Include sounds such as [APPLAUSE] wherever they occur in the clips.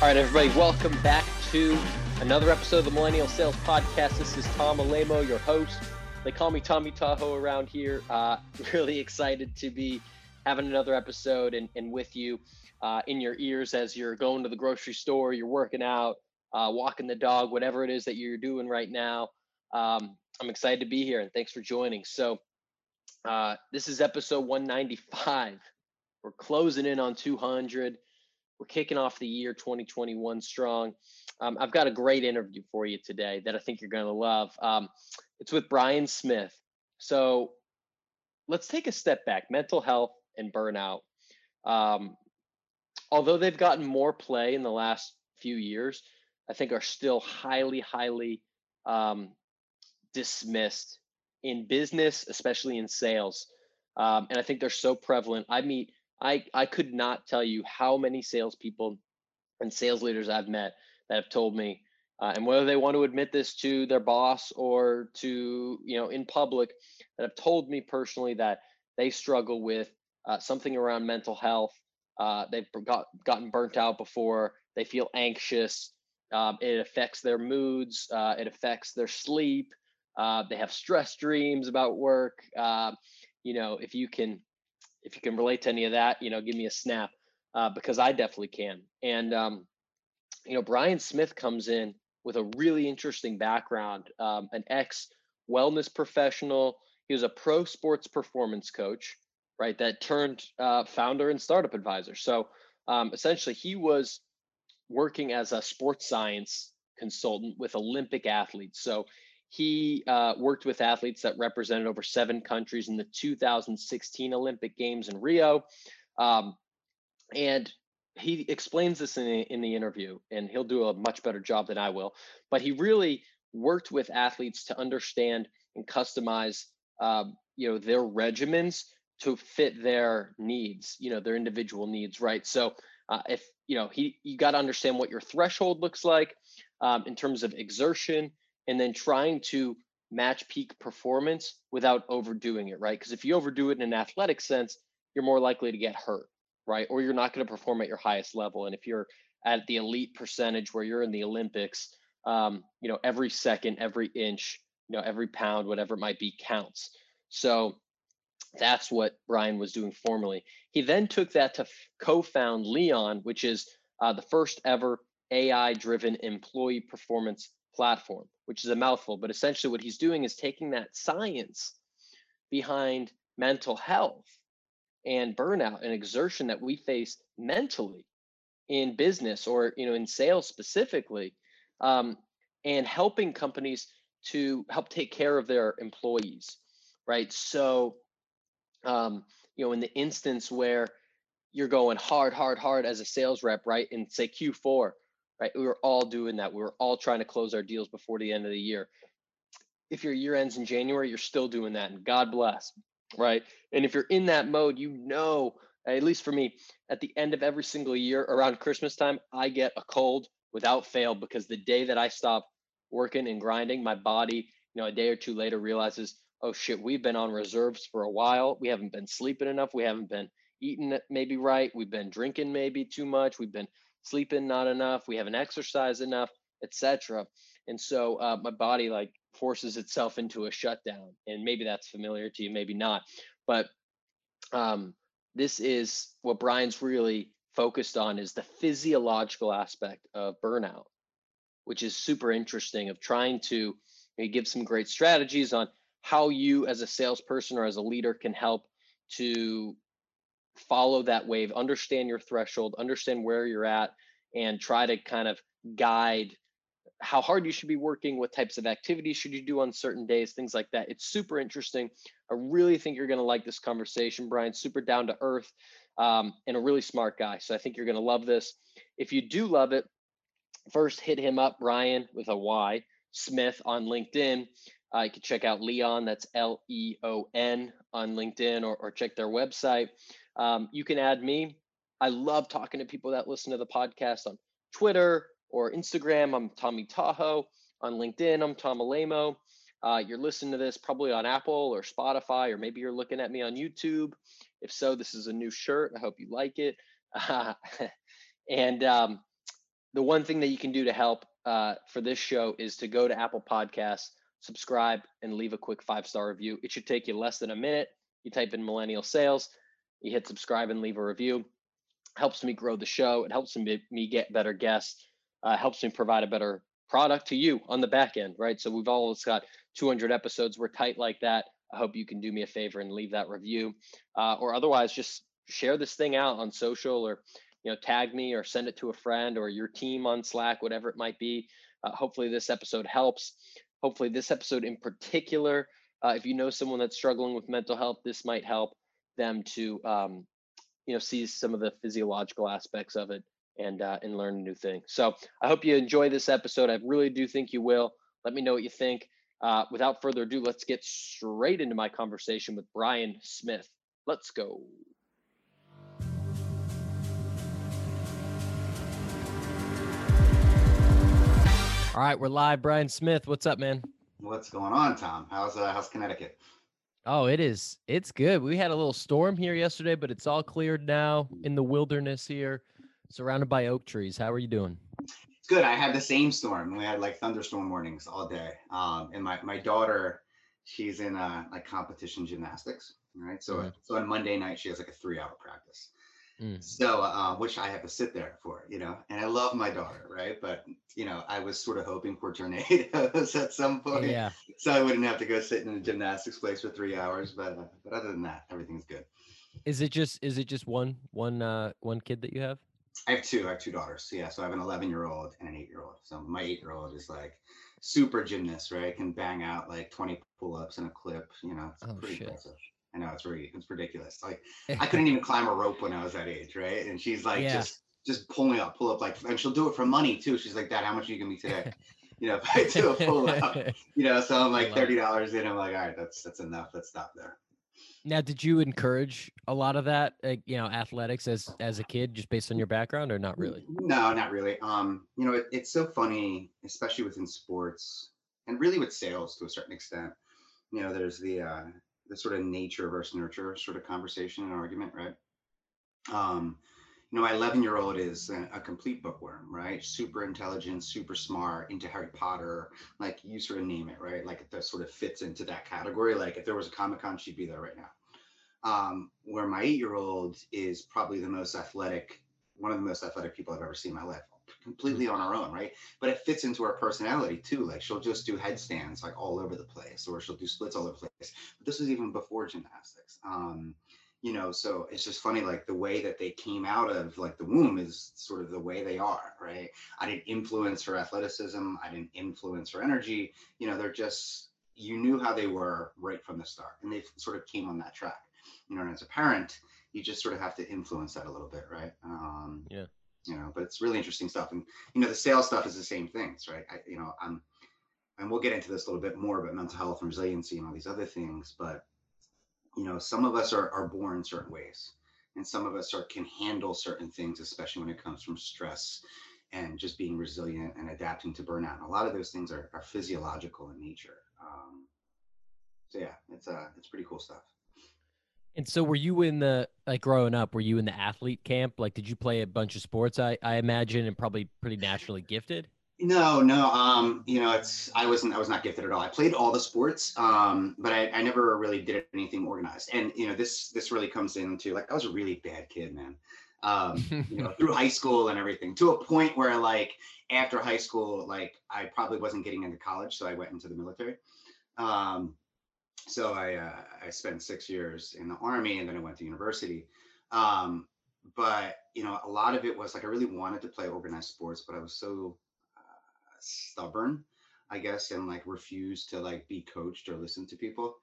All right, everybody, welcome back to another episode of the Millennial Sales Podcast. This is Tom Alaimo, your host. They call me Tommy Tahoe around here. Uh, [LAUGHS] really excited to be having another episode and, and with you uh, in your ears as you're going to the grocery store, you're working out, uh, walking the dog, whatever it is that you're doing right now. Um, I'm excited to be here and thanks for joining. So, uh, this is episode 195. We're closing in on 200. We're kicking off the year 2021 strong. Um, I've got a great interview for you today that I think you're going to love. Um, it's with Brian Smith. So let's take a step back mental health and burnout. Um, although they've gotten more play in the last few years, I think are still highly, highly um, dismissed in business, especially in sales. Um, and I think they're so prevalent. I meet I I could not tell you how many salespeople and sales leaders I've met that have told me, uh, and whether they want to admit this to their boss or to you know in public, that have told me personally that they struggle with uh, something around mental health. Uh, they've got gotten burnt out before. They feel anxious. Um, it affects their moods. Uh, it affects their sleep. Uh, they have stress dreams about work. Uh, you know, if you can if you can relate to any of that, you know, give me a snap uh, because I definitely can. And um, you know, Brian Smith comes in with a really interesting background, um, an ex wellness professional. He was a pro sports performance coach, right? That turned uh, founder and startup advisor. So um, essentially, he was working as a sports science consultant with Olympic athletes. So he uh, worked with athletes that represented over seven countries in the 2016 Olympic Games in Rio. Um, and he explains this in the, in the interview, and he'll do a much better job than I will. But he really worked with athletes to understand and customize, um, you know, their regimens to fit their needs, you know, their individual needs, right? So uh, if you know, he you got to understand what your threshold looks like um, in terms of exertion and then trying to match peak performance without overdoing it, right? Because if you overdo it in an athletic sense, you're more likely to get hurt, right? Or you're not going to perform at your highest level. And if you're at the elite percentage where you're in the Olympics, um, you know, every second, every inch, you know, every pound, whatever it might be, counts. So that's what Brian was doing formerly. He then took that to co-found Leon, which is uh, the first ever AI-driven employee performance platform, which is a mouthful. But essentially, what he's doing is taking that science behind mental health and burnout and exertion that we face mentally in business or you know in sales specifically um, and helping companies to help take care of their employees right so um, you know in the instance where you're going hard hard hard as a sales rep right in say q4 right? We were all doing that. We were all trying to close our deals before the end of the year. If your year ends in January, you're still doing that, and God bless, right? And if you're in that mode, you know, at least for me, at the end of every single year around Christmas time, I get a cold without fail because the day that I stop working and grinding, my body, you know, a day or two later realizes, oh shit, we've been on reserves for a while. We haven't been sleeping enough. We haven't been eating maybe right. We've been drinking maybe too much. We've been sleeping not enough, we haven't exercised enough, etc. And so uh, my body like forces itself into a shutdown, and maybe that's familiar to you, maybe not. But um, this is what Brian's really focused on is the physiological aspect of burnout, which is super interesting. Of trying to give some great strategies on how you, as a salesperson or as a leader, can help to follow that wave, understand your threshold, understand where you're at, and try to kind of guide how hard you should be working, what types of activities should you do on certain days, things like that. It's super interesting. I really think you're going to like this conversation, Brian. Super down to earth um, and a really smart guy. So I think you're going to love this. If you do love it, first hit him up, Brian with a Y Smith on LinkedIn. Uh, you can check out Leon, that's L E O N on LinkedIn, or, or check their website. Um, you can add me. I love talking to people that listen to the podcast on Twitter or Instagram. I'm Tommy Tahoe. On LinkedIn, I'm Tom Alaimo. Uh, you're listening to this probably on Apple or Spotify, or maybe you're looking at me on YouTube. If so, this is a new shirt. I hope you like it. Uh, [LAUGHS] and um, the one thing that you can do to help uh, for this show is to go to Apple Podcasts, subscribe, and leave a quick five star review. It should take you less than a minute. You type in millennial sales, you hit subscribe and leave a review. Helps me grow the show. It helps me, me get better guests. Uh, helps me provide a better product to you on the back end, right? So we've always got 200 episodes. We're tight like that. I hope you can do me a favor and leave that review, uh, or otherwise just share this thing out on social or you know tag me or send it to a friend or your team on Slack, whatever it might be. Uh, hopefully this episode helps. Hopefully this episode in particular, uh, if you know someone that's struggling with mental health, this might help them to um, you know see some of the physiological aspects of it and uh, and learn a new thing. So I hope you enjoy this episode. I really do think you will. Let me know what you think. Uh, without further ado, let's get straight into my conversation with Brian Smith. Let's go. All right, we're live. Brian Smith, what's up, man? What's going on, Tom? How's uh, how's Connecticut? Oh, it is. It's good. We had a little storm here yesterday, but it's all cleared now in the wilderness here, surrounded by oak trees. How are you doing? It's good. I had the same storm. We had like thunderstorm warnings all day. Um, and my my daughter, she's in uh, like competition gymnastics, right? So mm-hmm. so on Monday night she has like a three hour practice. Mm. So, uh, which I have to sit there for, you know, and I love my daughter, right? But, you know, I was sort of hoping for tornadoes [LAUGHS] at some point. Yeah. So I wouldn't have to go sit in a gymnastics place for three hours. But, uh, but other than that, everything's good. Is it just, is it just one, one, uh, one kid that you have? I have two. I have two daughters. Yeah. So I have an 11 year old and an eight year old. So my eight year old is like super gymnast, right? Can bang out like 20 pull ups in a clip, you know, it's oh, pretty shit. impressive. I know it's really it's ridiculous. Like [LAUGHS] I couldn't even climb a rope when I was that age, right? And she's like yeah. just just pull me up, pull up like and she'll do it for money too. She's like, Dad, how much are you giving me today? [LAUGHS] you know, if I do a pull up, [LAUGHS] you know, so I'm like thirty dollars in. I'm like, all right, that's that's enough. Let's stop there. Now, did you encourage a lot of that, uh, you know, athletics as as a kid, just based on your background, or not really? No, not really. Um, you know, it, it's so funny, especially within sports, and really with sales to a certain extent. You know, there's the uh, the sort of nature versus nurture sort of conversation and argument, right? Um, you know, my 11 year old is a, a, complete bookworm, right? Super intelligent, super smart, into Harry Potter, like you sort of name it, right? Like that sort of fits into that category. Like if there was a Comic Con, she'd be there right now. Um, where my eight year old is probably the most athletic, one of the most athletic people I've ever seen in my life completely on her own, right? But it fits into her personality too. Like she'll just do headstands like all over the place, or she'll do splits all over the place. But this was even before gymnastics. Um, you know, so it's just funny, like the way that they came out of like the womb is sort of the way they are, right? I didn't influence her athleticism, I didn't influence her energy. You know, they're just you knew how they were right from the start, and they sort of came on that track. You know, and as a parent, you just sort of have to influence that a little bit, right? Um, yeah you know but it's really interesting stuff. And you know the sales stuff is the same things right? I, you know i'm and we'll get into this a little bit more about mental health and resiliency and all these other things but you know some of us are, are born certain ways and some of us are can handle certain things especially when it comes from stress and just being resilient and adapting to burnout. And a lot of those things are, are physiological in nature. Um, so yeah it's uh it's pretty cool stuff and so were you in the like growing up, were you in the athlete camp? Like did you play a bunch of sports, I, I imagine, and probably pretty naturally gifted? No, no. Um, you know, it's I wasn't I was not gifted at all. I played all the sports, um, but I, I never really did anything organized. And you know, this this really comes into like I was a really bad kid, man. Um, you know, [LAUGHS] through high school and everything, to a point where like after high school, like I probably wasn't getting into college, so I went into the military. Um, so I uh, I spent six years in the army and then I went to university. Um, but you know, a lot of it was like I really wanted to play organized sports, but I was so uh, stubborn, I guess, and like refused to like be coached or listen to people.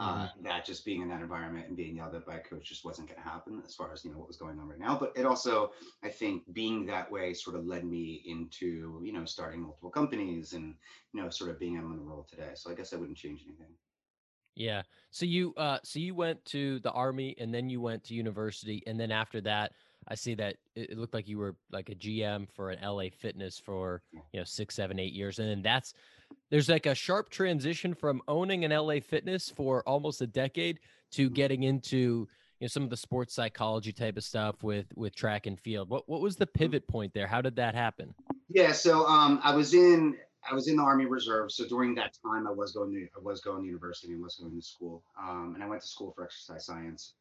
Uh, mm-hmm. that just being in that environment and being yelled at by a coach just wasn't going to happen as far as you know what was going on right now but it also i think being that way sort of led me into you know starting multiple companies and you know sort of being in the role today so i guess i wouldn't change anything yeah. So you uh so you went to the army and then you went to university and then after that I see that it, looked like you were like a GM for an LA Fitness for you know six, seven, eight years, and then that's there's like a sharp transition from owning an LA Fitness for almost a decade to mm-hmm. getting into you know some of the sports psychology type of stuff with with track and field. What what was the mm-hmm. pivot point there? How did that happen? Yeah, so um, I was in I was in the Army Reserve. So during that time, I was going to I was going to university and was going to school, um, and I went to school for exercise science.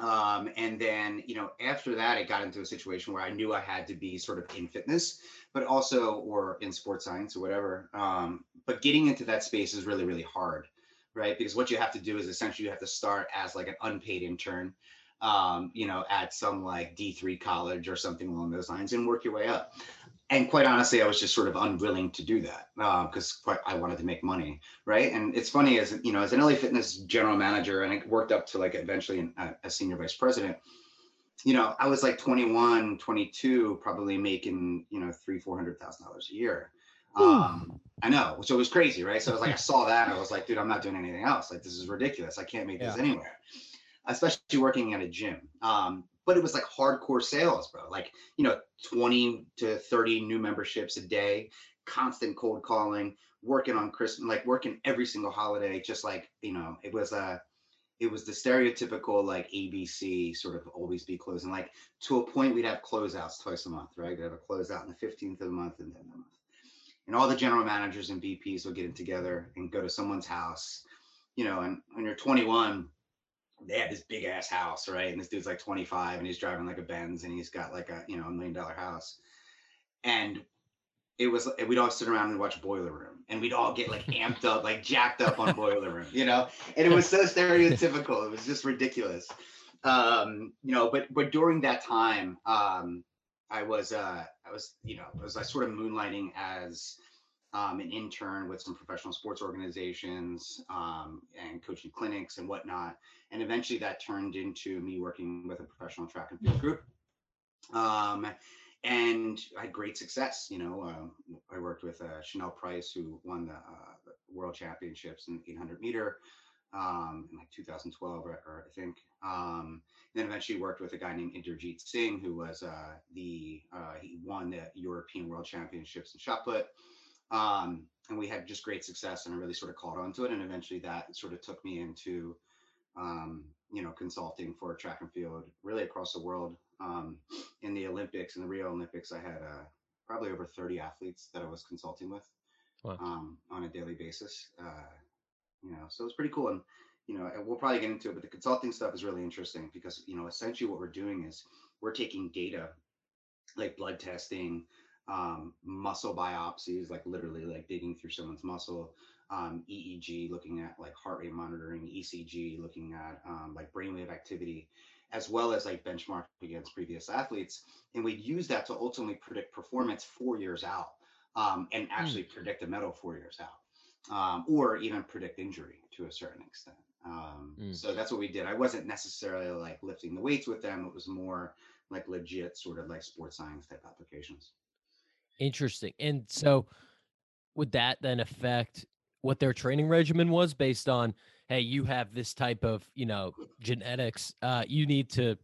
Um, and then you know after that, it got into a situation where I knew I had to be sort of in fitness, but also or in sports science or whatever. Um, but getting into that space is really really hard, right? Because what you have to do is essentially you have to start as like an unpaid intern um, you know, at some like D3 college or something along those lines and work your way up. And quite honestly, I was just sort of unwilling to do that because uh, I wanted to make money, right? And it's funny as you know, as an LA Fitness general manager, and I worked up to like eventually an, a, a senior vice president. You know, I was like 21, 22, probably making you know three, four hundred thousand dollars a year. Um, I know, so it was crazy, right? So I was like, I [LAUGHS] saw that, I was like, dude, I'm not doing anything else. Like, this is ridiculous. I can't make yeah. this anywhere especially working at a gym. Um, but it was like hardcore sales, bro. Like, you know, 20 to 30 new memberships a day, constant cold calling, working on Christmas, like working every single holiday, just like, you know, it was a, it was the stereotypical like ABC sort of always be closing. Like to a point, we'd have closeouts twice a month, right? We'd have a closeout on the 15th of the month and then the month. And all the general managers and VPs would get in together and go to someone's house, you know, and when you're 21, they had this big ass house, right? And this dude's like 25 and he's driving like a Benz and he's got like a, you know, a million dollar house. And it was, we'd all sit around and watch Boiler Room and we'd all get like [LAUGHS] amped up, like jacked up on Boiler Room, you know? And it was so [LAUGHS] stereotypical. It was just ridiculous. Um, you know, but, but during that time, um, I was, uh, I was, you know, I was like sort of moonlighting as, um, an intern with some professional sports organizations um, and coaching clinics and whatnot. And eventually that turned into me working with a professional track and field group. Um, and I had great success. You know, uh, I worked with uh, Chanelle Price, who won the, uh, world championships in 800 meter um, in like 2012, or, or I think. Um, then eventually worked with a guy named Inderjeet Singh, who was uh, the uh, he won the European World Championships in shot put. Um, and we had just great success and I really sort of caught on to it. And eventually that sort of took me into, um, you know, consulting for track and field really across the world. Um, in the Olympics in the Rio Olympics, I had uh, probably over 30 athletes that I was consulting with wow. um, on a daily basis. Uh, you know, so it's pretty cool. And, you know, we'll probably get into it, but the consulting stuff is really interesting because, you know, essentially what we're doing is we're taking data like blood testing, um, muscle biopsies, like literally like digging through someone's muscle, um, EEG, looking at like heart rate monitoring, ECG, looking at um, like brainwave activity, as well as like benchmark against previous athletes. And we'd use that to ultimately predict performance four years out um, and actually mm. predict a medal four years out, um, or even predict injury to a certain extent. Um, mm. So that's what we did. I wasn't necessarily like lifting the weights with them. It was more like legit sort of like sports science type applications. Interesting. And so would that then affect what their training regimen was based on, hey, you have this type of, you know, genetics. Uh, you need to,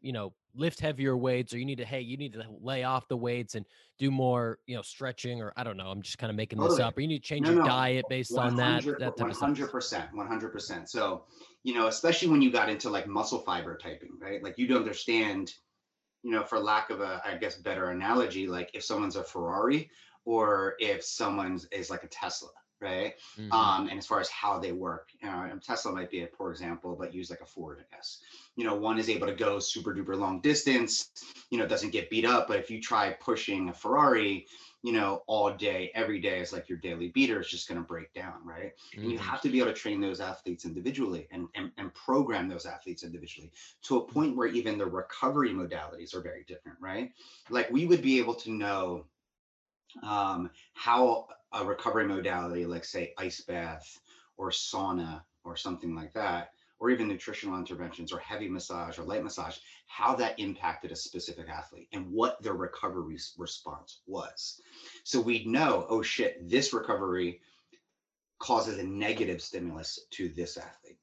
you know, lift heavier weights or you need to, hey, you need to lay off the weights and do more, you know, stretching or I don't know. I'm just kind of making totally. this up. Or you need to change no, your no. diet based on that. That type 100%, 100%. So, you know, especially when you got into like muscle fiber typing, right? Like you don't understand you know, for lack of a, I guess, better analogy, like if someone's a Ferrari or if someone's is like a Tesla, right? Mm-hmm. Um, and as far as how they work, you know, Tesla might be a poor example, but use like a Ford, I guess. You know, one is able to go super duper long distance, you know, doesn't get beat up. But if you try pushing a Ferrari, you know, all day, every day is like your daily beater is just going to break down, right? Mm-hmm. And you mm-hmm. have to be able to train those athletes individually and, and, and program those athletes individually to a point where even the recovery modalities are very different, right? Like we would be able to know um, how a recovery modality, like say ice bath or sauna or something like that, or even nutritional interventions or heavy massage or light massage, how that impacted a specific athlete and what their recovery response was. So we'd know, oh shit, this recovery causes a negative stimulus to this athlete.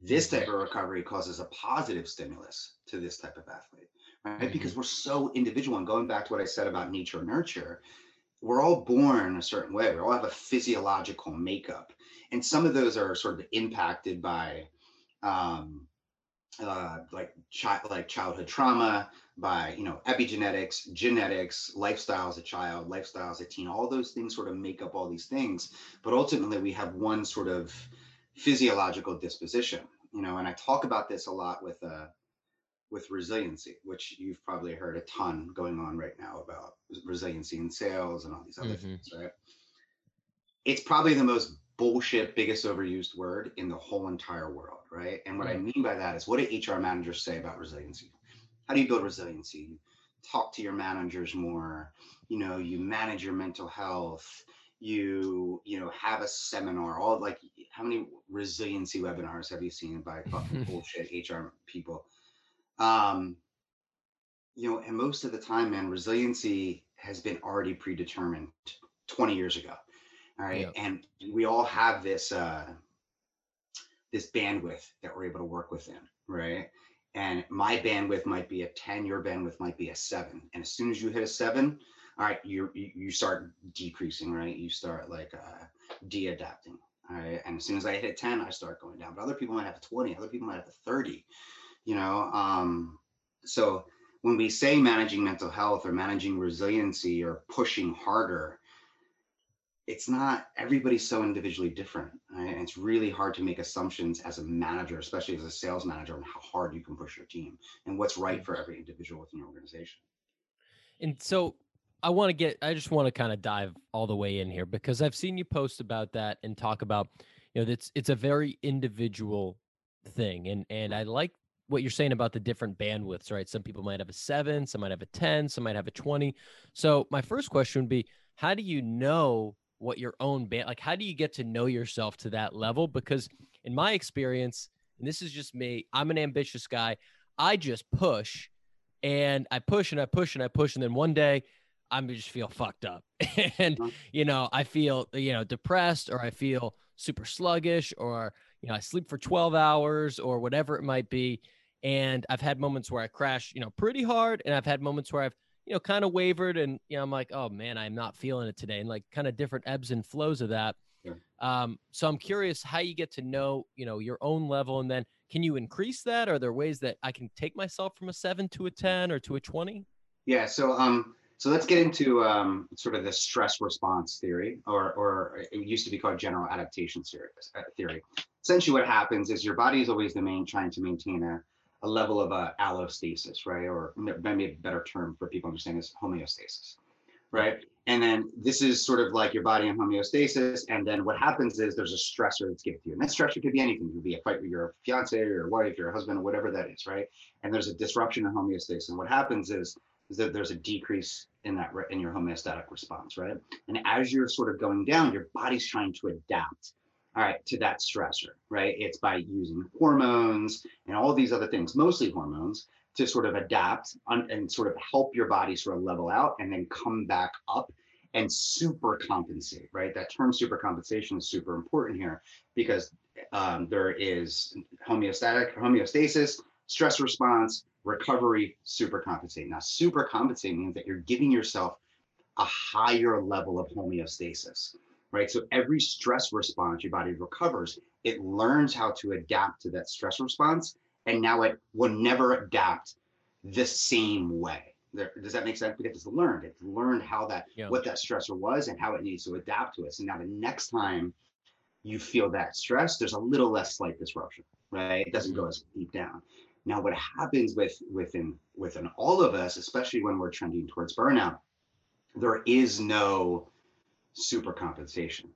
This type of recovery causes a positive stimulus to this type of athlete, right? Mm-hmm. Because we're so individual. And going back to what I said about nature nurture, we're all born a certain way. We all have a physiological makeup. And some of those are sort of impacted by um, uh, like child like childhood trauma, by you know epigenetics, genetics, lifestyle as a child, lifestyle as a teen. All those things sort of make up all these things. But ultimately, we have one sort of physiological disposition. You know, and I talk about this a lot with uh, with resiliency, which you've probably heard a ton going on right now about resiliency in sales and all these other mm-hmm. things, right? It's probably the most bullshit, biggest overused word in the whole entire world, right? And what I mean by that is what do HR managers say about resiliency? How do you build resiliency? You talk to your managers more, you know, you manage your mental health, you, you know, have a seminar, all like how many resiliency webinars have you seen by [LAUGHS] fucking bullshit HR people? Um, you know, and most of the time, man, resiliency has been already predetermined 20 years ago. All right. Yep. And we all have this uh this bandwidth that we're able to work within, right? And my bandwidth might be a 10, your bandwidth might be a seven. And as soon as you hit a seven, all right, you you start decreasing, right? You start like uh de-adapting. All right. And as soon as I hit 10, I start going down. But other people might have a 20, other people might have a 30 you know um, so when we say managing mental health or managing resiliency or pushing harder it's not everybody's so individually different right? and it's really hard to make assumptions as a manager especially as a sales manager on how hard you can push your team and what's right for every individual within your organization and so i want to get i just want to kind of dive all the way in here because i've seen you post about that and talk about you know it's it's a very individual thing and and i like what you're saying about the different bandwidths, right? Some people might have a seven, some might have a 10, some might have a 20. So, my first question would be how do you know what your own band, like, how do you get to know yourself to that level? Because, in my experience, and this is just me, I'm an ambitious guy. I just push and I push and I push and I push. And then one day, I just feel fucked up. [LAUGHS] and, uh-huh. you know, I feel, you know, depressed or I feel super sluggish or, you know, I sleep for 12 hours or whatever it might be and I've had moments where I crash, you know, pretty hard, and I've had moments where I've, you know, kind of wavered, and you know, I'm like, oh man, I'm not feeling it today, and like kind of different ebbs and flows of that. Um, so I'm curious how you get to know, you know, your own level, and then can you increase that? Are there ways that I can take myself from a seven to a ten or to a twenty? Yeah. So um, so let's get into um, sort of the stress response theory, or or it used to be called general adaptation uh, theory. Essentially, what happens is your body is always the main trying to maintain a a level of uh, allostasis, right? Or maybe a better term for people understanding is homeostasis, right? And then this is sort of like your body in homeostasis. And then what happens is there's a stressor that's given to you. And that stressor could be anything. It could be a fight with your fiance or your wife, your husband, or whatever that is, right? And there's a disruption in homeostasis. And what happens is, is that there's a decrease in that in your homeostatic response, right? And as you're sort of going down, your body's trying to adapt all right, to that stressor, right? It's by using hormones and all these other things, mostly hormones, to sort of adapt and sort of help your body sort of level out and then come back up and super compensate, right? That term super compensation is super important here because um, there is homeostatic homeostasis, stress response, recovery, super compensate. Now, super compensate means that you're giving yourself a higher level of homeostasis right? So every stress response your body recovers, it learns how to adapt to that stress response. And now it will never adapt the same way. There, does that make sense? Because it's learned. It's learned how that yeah. what that stressor was and how it needs to adapt to it. So now the next time you feel that stress, there's a little less slight disruption, right? It doesn't go mm-hmm. as deep down. Now, what happens with within within all of us, especially when we're trending towards burnout, there is no super compensation,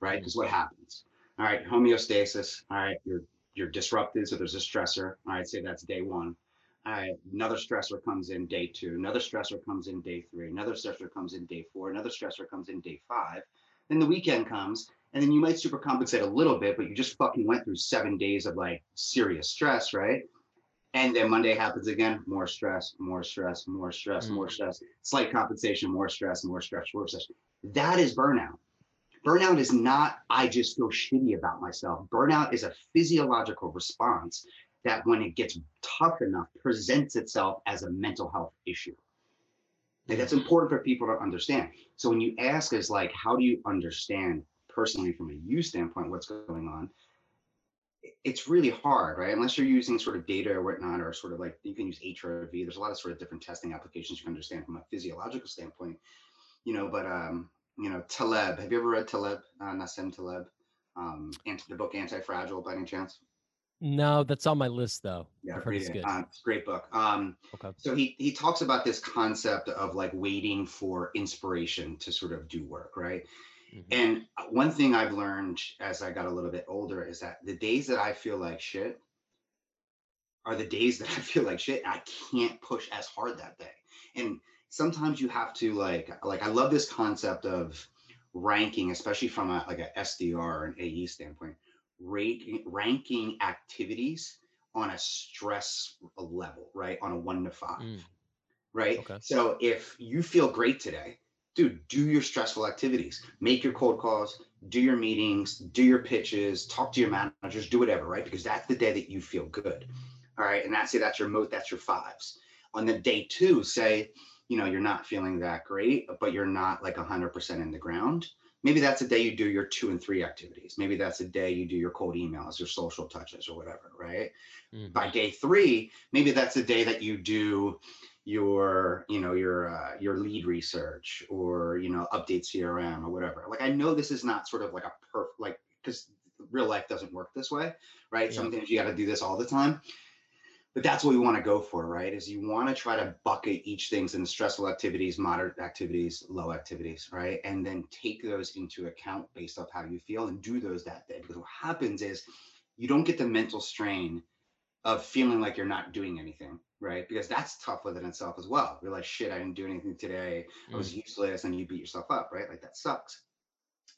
right? Because what happens? All right, homeostasis. All right, you're you're disrupted, so there's a stressor. All right, say that's day one. All right, another stressor comes in day two. Another stressor comes in day three. Another stressor comes in day four. Another stressor comes in day five. Then the weekend comes, and then you might super compensate a little bit, but you just fucking went through seven days of like serious stress, right? And then Monday happens again, more stress, more stress, more stress, mm. more stress, slight compensation, more stress, more stress, more stress. That is burnout. Burnout is not, I just feel shitty about myself. Burnout is a physiological response that, when it gets tough enough, presents itself as a mental health issue. And that's important for people to understand. So when you ask us, like, how do you understand personally from a you standpoint what's going on? It's really hard, right? Unless you're using sort of data or whatnot, or sort of like you can use HRV. There's a lot of sort of different testing applications you can understand from a physiological standpoint, you know. But um, you know, Taleb. Have you ever read Taleb? Uh, Nassim Taleb, um, and the book Anti-Fragile by any chance? No, that's on my list though. Yeah, read it. Uh, it's a great book. Um, okay. So he he talks about this concept of like waiting for inspiration to sort of do work, right? Mm-hmm. And uh, one thing I've learned as I got a little bit older is that the days that I feel like shit are the days that I feel like shit. I can't push as hard that day. And sometimes you have to like like I love this concept of ranking, especially from a like a SDR or an AE standpoint, ranking ranking activities on a stress level, right? On a one to five. Mm. Right. Okay. So if you feel great today, dude, do your stressful activities, make your cold calls, do your meetings, do your pitches, talk to your managers, do whatever, right? Because that's the day that you feel good. All right. And that's it. That's your most, that's your fives. On the day two, say, you know, you're not feeling that great, but you're not like 100% in the ground. Maybe that's a day you do your two and three activities. Maybe that's a day you do your cold emails, your social touches, or whatever, right? Mm-hmm. By day three, maybe that's a day that you do, your you know your uh, your lead research or you know update crm or whatever. Like i know this is not sort of like a perf like because real life doesn't work this way right? Yeah. sometimes you got to do this all the time. But that's what we want to go for right? Is you want to try to bucket each things in stressful activities moderate activities low activities right? And then take those into account based off how you feel and do those that day. Because what happens is you don't get the mental strain of feeling like you're not doing anything, right? Because that's tough within itself as well. You're like, shit, I didn't do anything today. I was mm. useless. And you beat yourself up, right? Like that sucks.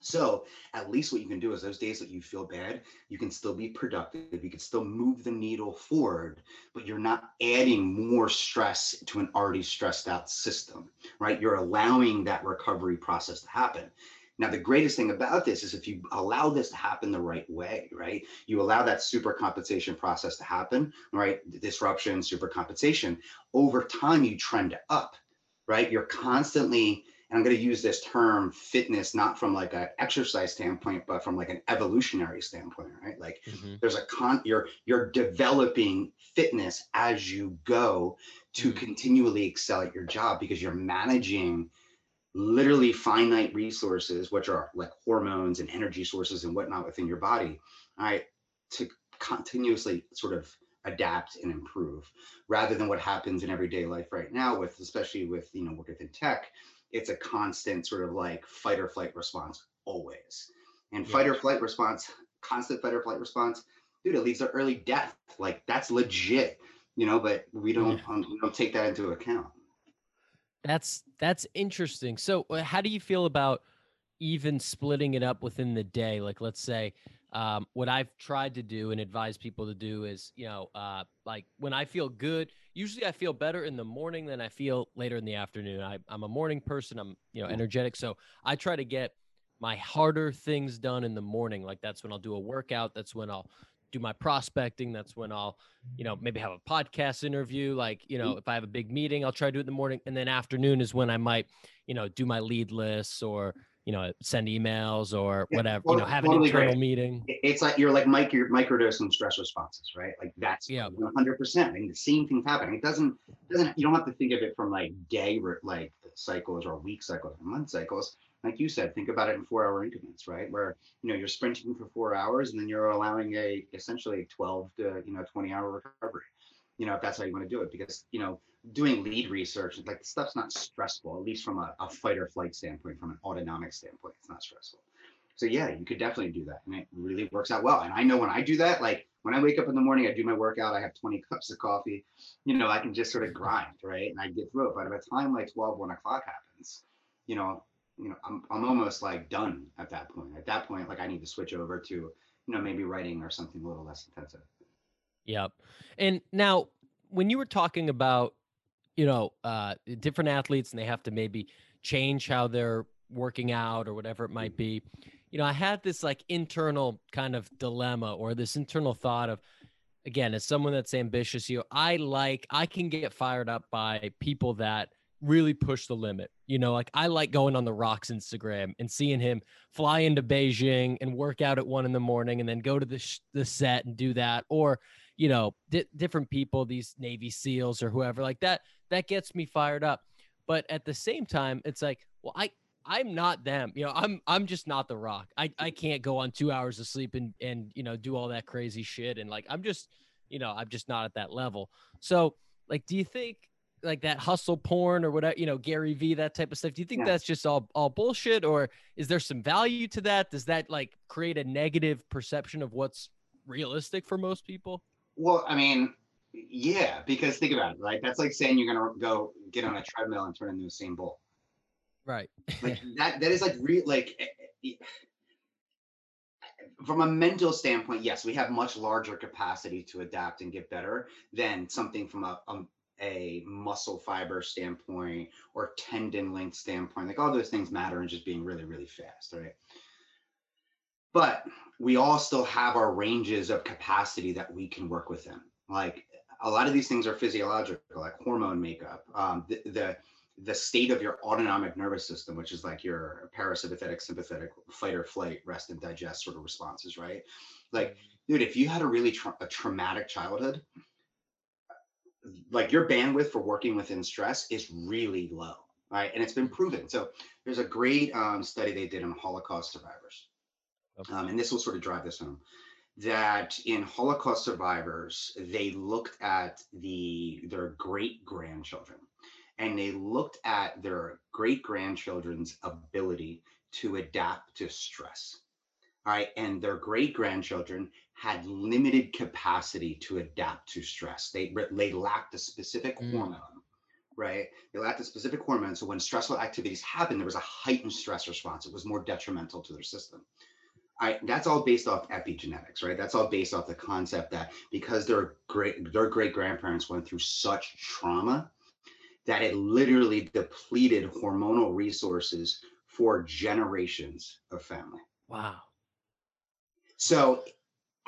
So at least what you can do is those days that you feel bad, you can still be productive. You can still move the needle forward, but you're not adding more stress to an already stressed out system, right? You're allowing that recovery process to happen. Now, the greatest thing about this is if you allow this to happen the right way, right? You allow that super compensation process to happen, right? Disruption, super compensation. Over time, you trend up, right? You're constantly, and I'm going to use this term fitness, not from like an exercise standpoint, but from like an evolutionary standpoint, right? Like mm-hmm. there's a con, you're, you're developing fitness as you go to mm-hmm. continually excel at your job because you're managing literally finite resources, which are like hormones and energy sources and whatnot within your body, right, to continuously sort of adapt and improve. Rather than what happens in everyday life right now with especially with you know work within tech it's a constant sort of like fight or flight response always. And yeah. fight or flight response constant fight or flight response dude it leads to early death. Like that's legit you know but we don't um, we don't take that into account that's that's interesting. So, uh, how do you feel about even splitting it up within the day? Like, let's say, um, what I've tried to do and advise people to do is, you know, uh, like when I feel good, usually I feel better in the morning than I feel later in the afternoon. I, I'm a morning person. I'm, you know, energetic. So I try to get my harder things done in the morning. Like that's when I'll do a workout. That's when I'll do my prospecting. That's when I'll, you know, maybe have a podcast interview. Like, you know, mm-hmm. if I have a big meeting, I'll try to do it in the morning. And then afternoon is when I might, you know, do my lead lists or, you know, send emails or yeah, whatever, you know, have an internal great. meeting. It's like you're like micro microdosing stress responses, right? Like that's yeah, 100. percent I mean, the same thing's happening. It doesn't doesn't you don't have to think of it from like day like cycles or week cycles or month cycles like you said, think about it in four hour increments, right? Where, you know, you're sprinting for four hours and then you're allowing a essentially a 12 to, you know, 20 hour recovery, you know, if that's how you want to do it. Because, you know, doing lead research, like stuff's not stressful, at least from a, a fight or flight standpoint, from an autonomic standpoint, it's not stressful. So yeah, you could definitely do that. And it really works out well. And I know when I do that, like when I wake up in the morning, I do my workout, I have 20 cups of coffee, you know, I can just sort of grind, right? And I get through it. But by the time like 12, 1 o'clock happens, you know, you know, I'm, I'm almost like done at that point. At that point, like I need to switch over to, you know, maybe writing or something a little less intensive. Yep. And now when you were talking about, you know, uh, different athletes and they have to maybe change how they're working out or whatever it might be, you know, I had this like internal kind of dilemma or this internal thought of, again, as someone that's ambitious, you know, I like, I can get fired up by people that really push the limit. You know, like I like going on the rocks Instagram and seeing him fly into Beijing and work out at one in the morning and then go to the sh- the set and do that, or you know, di- different people, these Navy SEALs or whoever like that. That gets me fired up. But at the same time, it's like, well, I I'm not them. You know, I'm I'm just not the rock. I, I can't go on two hours of sleep and and you know do all that crazy shit and like I'm just you know I'm just not at that level. So like, do you think like that hustle porn or whatever you know Gary V that type of stuff? Do you think Yeah. that's just all all bullshit or is there some value to that? Does that like create a negative perception of what's realistic for most people? Well, I mean, yeah, because think about it, right? That's like saying you're gonna go get on a treadmill and turn into a Usain Bolt. Right. Like [LAUGHS] that. That is like real. Like eh, eh, from a mental standpoint, yes, we have much larger capacity to adapt and get better than something from a, a a muscle fiber standpoint or tendon length standpoint. Like all those things matter in just being really, really fast, right? But we all still have our ranges of capacity that we can work within. Like a lot of these things are physiological, like hormone makeup, um, the, the the state of your autonomic nervous system, which is like your parasympathetic, sympathetic, fight or flight, rest and digest sort of responses, right? Like, dude, if you had a really tra- a traumatic childhood, like your bandwidth for working within stress is really low, right? And it's been proven. So there's a great um, study they did on Holocaust survivors, Okay. um, and this will sort of drive this home. That in Holocaust survivors, they looked at the their great grandchildren, and they looked at their great grandchildren's ability to adapt to stress. All right, and their great grandchildren had limited capacity to adapt to stress. They they lacked a specific Mm. hormone, right? They lacked a specific hormone. So when stressful activities happened, there was a heightened stress response. It was more detrimental to their system. Right, that's all based off epigenetics, right? That's all based off the concept that because their great their great grandparents went through such trauma that it literally depleted hormonal resources for generations of family. Wow. So,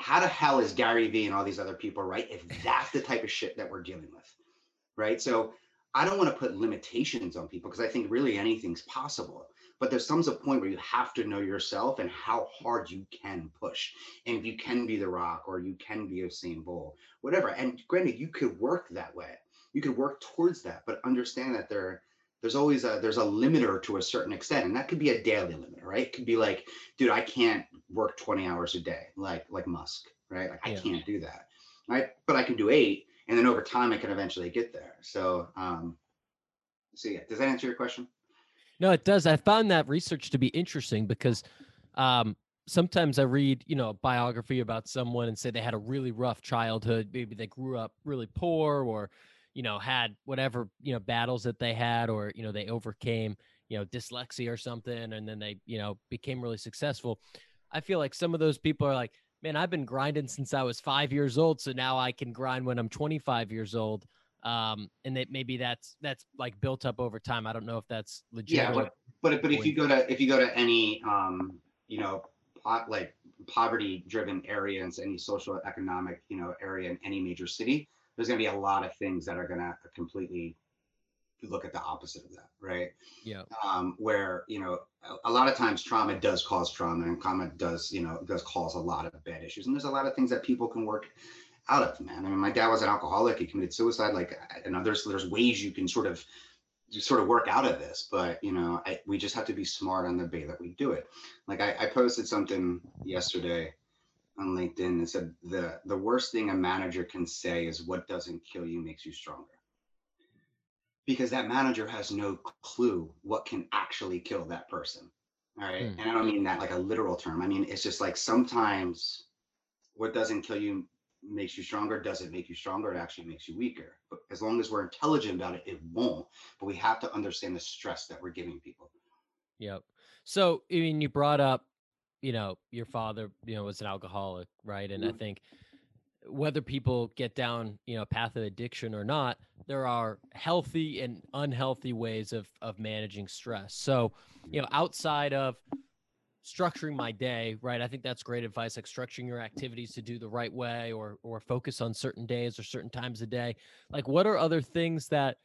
how the hell is Gary Vee and all these other people right? If that's the type of shit that we're dealing with, right? So, I don't want to put limitations on people because I think really anything's possible. But there comes a point where you have to know yourself and how hard you can push. And if you can be the rock or you can be a Usain Bolt, whatever. And granted, you could work that way. You could work towards that, but understand that there there's always a there's a limiter to a certain extent and that could be a daily limiter right? It could be like dude i can't work 20 hours a day like like musk right? Like i can't do that right? But i can do eight and then over time i can eventually get there. So um so yeah does that answer your question? No, it does. I found that research to be interesting because um, sometimes I read, you know, a biography about someone and say they had a really rough childhood. Maybe they grew up really poor or, you know, had whatever, you know, battles that they had or, you know, they overcame, you know, dyslexia or something and then they, you know, became really successful. I feel like some of those people are like, man, I've been grinding since I was five years old. So now I can grind when I'm 25 years old. Um, and that maybe that's that's like built up over time. I don't know if that's legit. yeah but but but if you go to if you go to any um you know pot, like poverty driven area and any social economic you know area in any major city there's going to be a lot of things that are going to completely look at the opposite of that right? Yeah. um, where you know a, a lot of times trauma does cause trauma and trauma does you know does cause a lot of bad issues and there's a lot of things that people can work out of man. I mean my dad was an alcoholic he committed suicide like and there's there's ways you can sort of sort of work out of this but you know I, we just have to be smart on the way that we do it. Like I, I posted something yesterday on linkedin that said the the worst thing a manager can say is what doesn't kill you makes you stronger because that manager has no clue what can actually kill that person. All right. Hmm. And I don't mean that like a literal term. I mean, it's just like sometimes what doesn't kill you makes you stronger. Does it make you stronger? It actually makes you weaker. But as long as we're intelligent about it, it won't. But we have to understand the stress that we're giving people. Yep. So, I mean, you brought up, you know, your father, you know, was an alcoholic, right? And I Mhm. think whether people get down, you know, a path of addiction or not, there are healthy and unhealthy ways of of managing stress. So, you know, outside of structuring my day, right? I think that's great advice, like structuring your activities to do the right way or or focus on certain days or certain times a day. Like what are other things that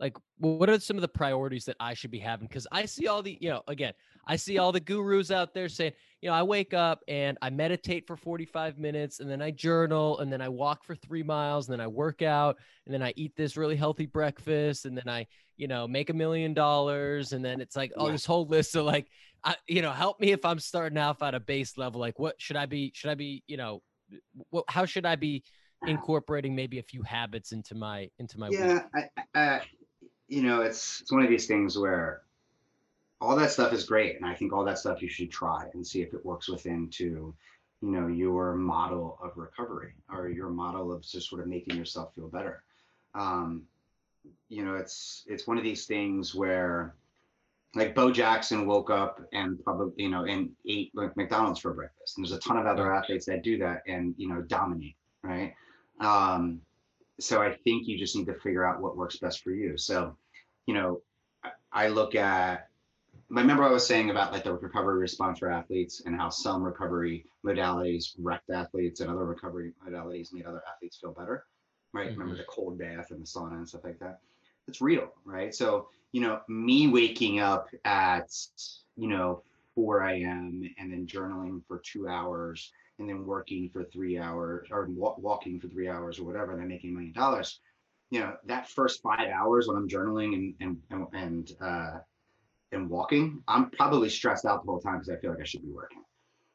like what are some of the priorities that I should be having? Because I see all the, you know, again, I see all the gurus out there saying, you know, I wake up and I meditate for 45 minutes and then I journal and then I walk for three miles and then I work out and then I eat this really healthy breakfast and then I, you know, make a million dollars. And then it's like, oh, this whole list of like, I, you know, help me if I'm starting off at a base level. Like, what should I be? Should I be, you know, what, how should I be incorporating maybe a few habits into my into my yeah I, I, you know, it's it's one of these things where all that stuff is great, and I think all that stuff you should try and see if it works within to, you know, your model of recovery or your model of just sort of making yourself feel better. Um, you know, it's it's one of these things where, like Bo Jackson woke up and probably you know and ate like McDonald's for breakfast, and there's a ton of other athletes that do that and you know dominate, right? Um, so I think you just need to figure out what works best for you. So, you know, I look at I remember I was saying about like the recovery response for athletes and how some recovery modalities wrecked athletes and other recovery modalities made other athletes feel better, right? Mm-hmm. Remember the cold bath and the sauna and stuff like that. It's real, right? So, you know, me waking up at, you know, 4 a.m. and then journaling for two hours and then working for three hours or walking for three hours or whatever, and then making a million dollars. You know, that first five hours when I'm journaling and and and uh, and walking, I'm probably stressed out the whole time because I feel like I should be working,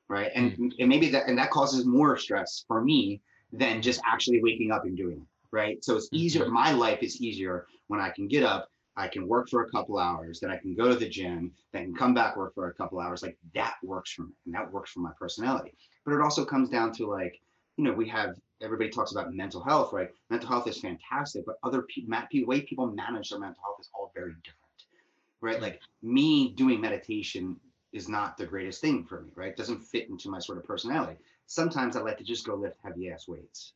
right? And mm. and maybe that and that causes more stress for me than just actually waking up and doing it, right? So it's easier. Mm-hmm. My life is easier when I can get up, I can work for a couple hours, then I can go to the gym, then come back work for a couple hours. Like that works for me, and that works for my personality but it also comes down to like you know we have everybody talks about mental health right mental health is fantastic but other people the way people manage their mental health is all very different right like me doing meditation is not the greatest thing for me right it doesn't fit into my sort of personality sometimes i like to just go lift heavy ass weights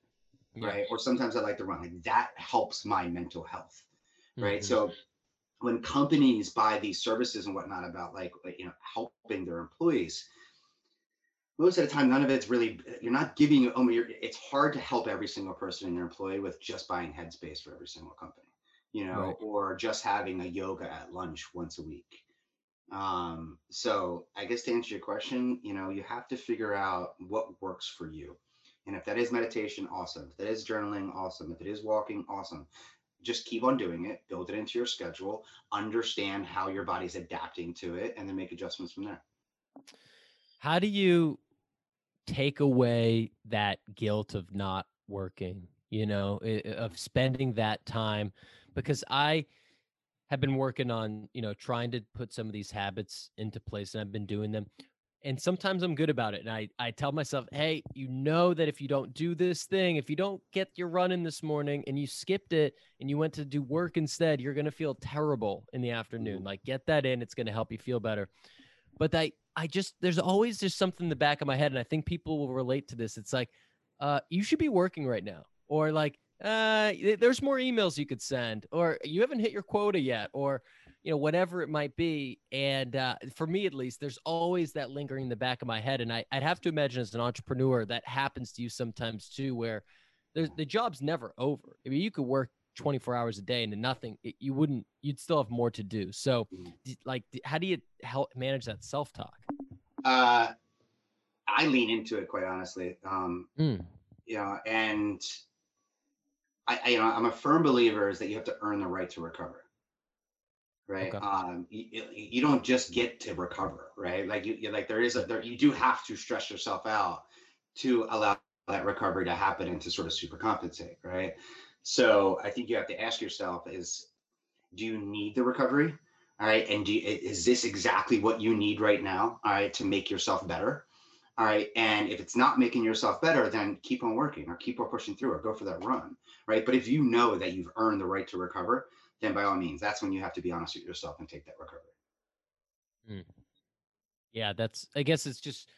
yeah. right or sometimes i like to run like that helps my mental health right mm-hmm. so when companies buy these services and whatnot about like you know helping their employees most of the time, none of it's really, you're not giving, oh, it's hard to help every single person in your employee with just buying headspace for every single company, you know, right. or just having a yoga at lunch once a week. Um, so I guess to answer your question, you know, you have to figure out what works for you. And if that is meditation, awesome. If that is journaling, awesome. If it is walking, awesome. Just keep on doing it, build it into your schedule, understand how your body's adapting to it, and then make adjustments from there. How do you take away that guilt of not working, you know, of spending that time because I have been working on, you know, trying to put some of these habits into place and I've been doing them. And sometimes I'm good about it. And I, I tell myself, hey, you know that if you don't do this thing, if you don't get your run in this morning and you skipped it and you went to do work instead, you're going to feel terrible in the afternoon. Mm-hmm. Like, get that in. It's going to help you feel better. But that I just there's always just something in the back of my head, and I think people will relate to this. It's like, uh, you should be working right now, or like, uh, there's more emails you could send, or you haven't hit your quota yet, or you know whatever it might be. And uh, for me at least, there's always that lingering in the back of my head, and I, I'd have to imagine as an entrepreneur that happens to you sometimes too, where there's the job's never over. I mean, you could work 24 hours a day and nothing it, you wouldn't you'd still have more to do so mm. like how do you help manage that self-talk uh i lean into it quite honestly um mm. you know and I, I, you know i'm a firm believer is that you have to earn the right to recover right okay. um you, you don't just get to recover right like you like there is a there you do have to stress yourself out to allow that recovery to happen and to sort of super compensate right so I think you have to ask yourself is, do you need the recovery? All right. And do you, is this exactly what you need right now? All right. To make yourself better. All right. And if it's not making yourself better, then keep on working or keep on pushing through or go for that run. Right. But if you know that you've earned the right to recover, then by all means, that's when you have to be honest with yourself and take that recovery. Mm. Yeah. That's, I guess it's just,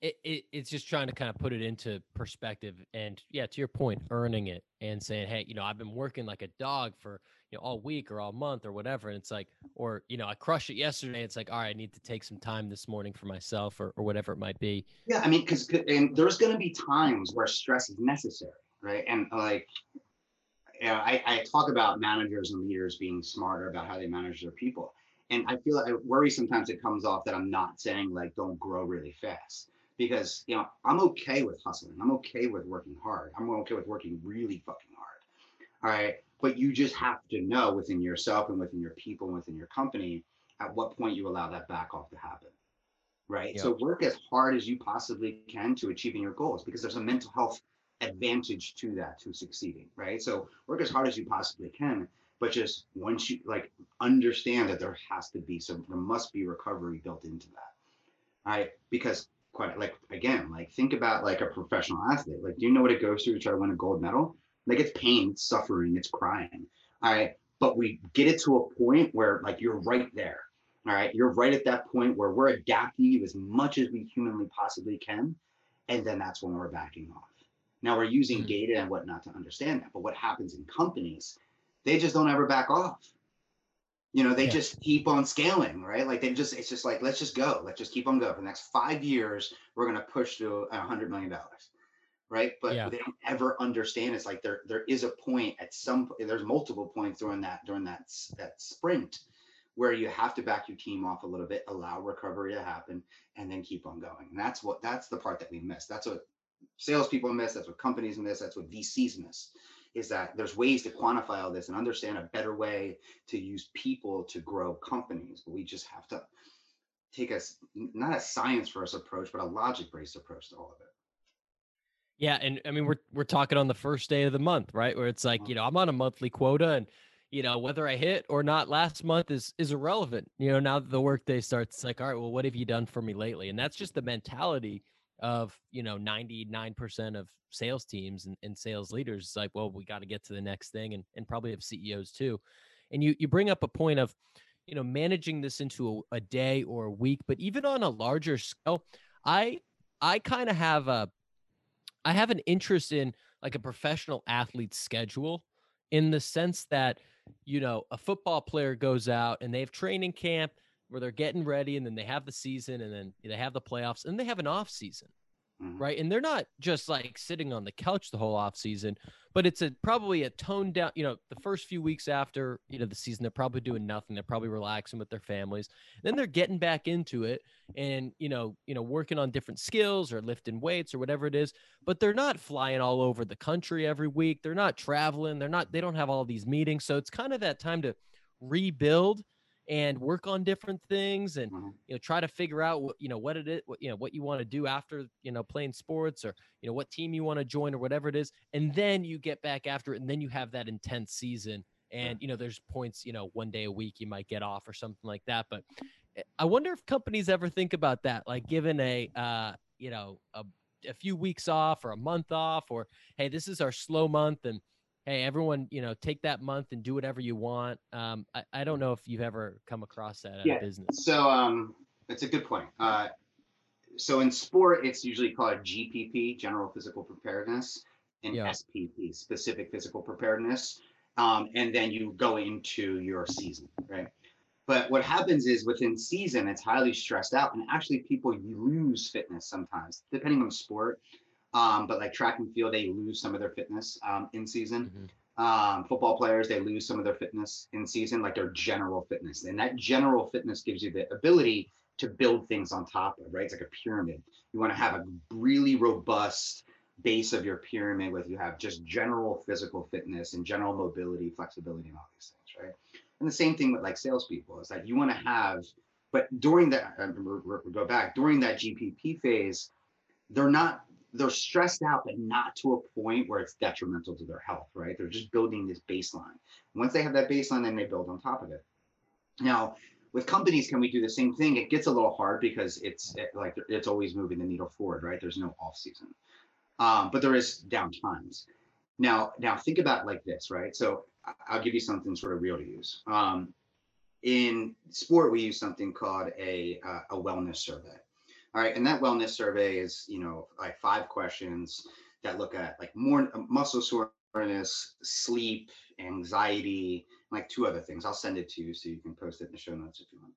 it, it, it's just trying to kind of put it into perspective and yeah to your point earning it and saying hey you know i've been working like a dog for you know all week or all month or whatever and it's like or you know i crushed it yesterday it's like all right i need to take some time this morning for myself or, or whatever it might be yeah i mean because and there's going to be times where stress is necessary right and like you know, I, I talk about managers and leaders being smarter about how they manage their people. And I feel I worry sometimes it comes off that I'm not saying like don't grow really fast because you know I'm okay with hustling. I'm okay with working hard. I'm okay with working really fucking hard. All right. But you just have to know within yourself and within your people and within your company at what point you allow that back off to happen. Right. Yep. So work as hard as you possibly can to achieving your goals because there's a mental health advantage to that to succeeding. Right. So work as hard as you possibly can. But just once you like understand that there has to be some, there must be recovery built into that. All right. Because quite like again, like think about like a professional athlete. Like, do you know what it goes through to try to win a gold medal? Like it's pain, it's suffering, it's crying. All right. But we get it to a point where like you're right there. All right. You're right at that point where we're adapting you as much as we humanly possibly can. And then that's when we're backing off. Now we're using mm-hmm. data and whatnot to understand that. But what happens in companies, they just don't ever back off. You know, they yeah. just keep on scaling, right? Like they just, it's just like, let's just go. Let's just keep on going. For the next five years, we're going to push to a hundred million dollars right? But yeah. they don't ever understand. It's like there there is a point at some there's multiple points during that during that that sprint where you have to back your team off a little bit, allow recovery to happen, and then keep on going. And that's what that's the part that we miss. That's what salespeople miss. That's what companies miss. That's what VCs miss. Is that there's ways to quantify all this and understand a better way to use people to grow companies, but we just have to take a not a science first approach, but a logic based approach to all of it. Yeah, and I mean we're we're talking on the first day of the month, right? Where it's like, uh-huh. you know, I'm on a monthly quota and you know, whether I hit or not last month is is irrelevant. You know, now that the workday starts, it's like, all right, well, what have you done for me lately? And that's just the mentality of, you know, 99% of sales teams and, and sales leaders. It's like, well, we got to get to the next thing and, and probably have CEOs too. And you you bring up a point of, you know, managing this into a, a day or a week, but even on a larger scale, I I kind of have a I have an interest in like a professional athlete schedule in the sense that, you know, a football player goes out and they have training camp where they're getting ready and then they have the season and then they have the playoffs and they have an off season mm-hmm. right? And they're not just like sitting on the couch the whole off season, but it's a probably a toned down. You know, the first few weeks after you know the season, they're probably doing nothing. They're probably relaxing with their families. Then they're getting back into it and you know, you know, working on different skills or lifting weights or whatever it is. But they're not flying all over the country every week. They're not traveling. They're not. They don't have all these meetings. So it's kind of that time to rebuild and work on different things and mm-hmm. you know try to figure out what you know what it is what you know what you want to do after you know playing sports or you know what team you want to join or whatever it is and then you get back after it and then you have that intense season and you know there's points you know one day a week you might get off or something like that but eh, i wonder if companies ever think about that like given a uh you know a, a few weeks off or a month off or hey this is our slow month and hey, everyone, you know, take that month and do whatever you want. Um, I, I don't know if you've ever come across that in business. So um, it's a good point. Uh, so in sport, it's usually called GPP, general physical preparedness, and yeah. SPP, specific physical preparedness. Um, and then you go into your season, right? But what happens is within season, it's highly stressed out, and actually people lose fitness sometimes, depending on sport. Um, but like track and field, they lose some of their fitness um, in season. Mm-hmm. Um, football players, they lose some of their fitness in season, like their general fitness. And that general fitness gives you the ability to build things on top of, right? It's like a pyramid. You want to have a really robust base of your pyramid where you have just general physical fitness and general mobility, flexibility, and all these things, right? And the same thing with like salespeople is that you want to have, but during that, uh, we go back during that GPP phase, they're not they're stressed out, but not to a point where it's detrimental to their health, right? They're just building this baseline. Once they have that baseline, then they build on top of it. Now, with companies, can we do the same thing? It gets a little hard because it's it, like it's always moving the needle forward, right? There's no off season, um, but there is down times. Now, now think about like this, right? So I'll give you something sort of real to use. Um, in sport, we use something called a uh, a wellness survey. All right, and that wellness survey is, you know, like five questions that look at like more uh, muscle soreness, sleep, anxiety, like two other things. I'll send it to you so you can post it in the show notes if you want.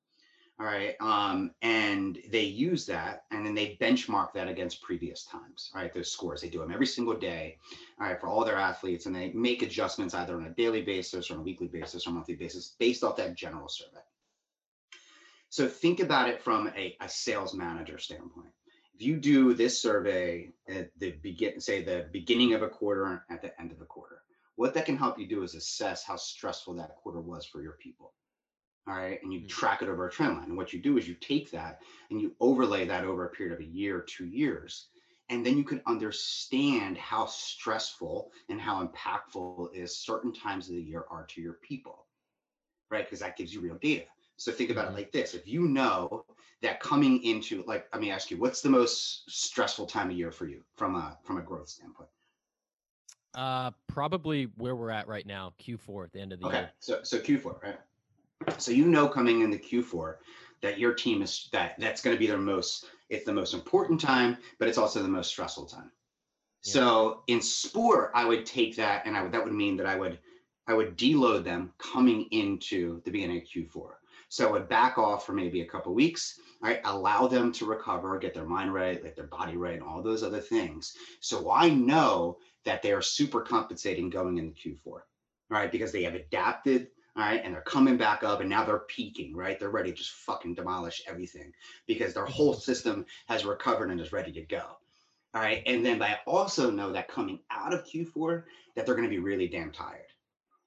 All right. Um, and they use that and then they benchmark that against previous times. All right. Those scores, they do them every single day. All right. For all their athletes. And they make adjustments either on a daily basis or on a weekly basis or monthly basis based off that general survey. So think about it from a, a sales manager standpoint. If you do this survey at the begin, say the beginning of a quarter and at the end of a quarter, what that can help you do is assess how stressful that quarter was for your people. All right? And you mm-hmm. track it over a trend line. And what you do is you take that and you overlay that over a period of a year two years and then you can understand how stressful and how impactful is certain times of the year are to your people. Right? Because that gives you real data so think about it like this if you know that coming into like let me ask you what's the most stressful time of year for you from a from a growth standpoint uh probably where we're at right now q4 at the end of the okay. year so so q4 right so you know coming in the Q4 that your team is that that's going to be their most it's the most important time, but it's also the most stressful time. Yeah. So in sport, I would take that and I would that would mean that I would I would deload them coming into the beginning of Q4. So I would back off for maybe a couple weeks, right? Allow them to recover, get their mind right, get their body right, and all those other things. So I know that they are super compensating going into Q4, right? Because they have adapted all right, and they're coming back up and now they're peaking, right? They're ready to just fucking demolish everything because their whole mm-hmm. system has recovered and is ready to go. All right. And then I also know that coming out of Q4, that they're going to be really damn tired.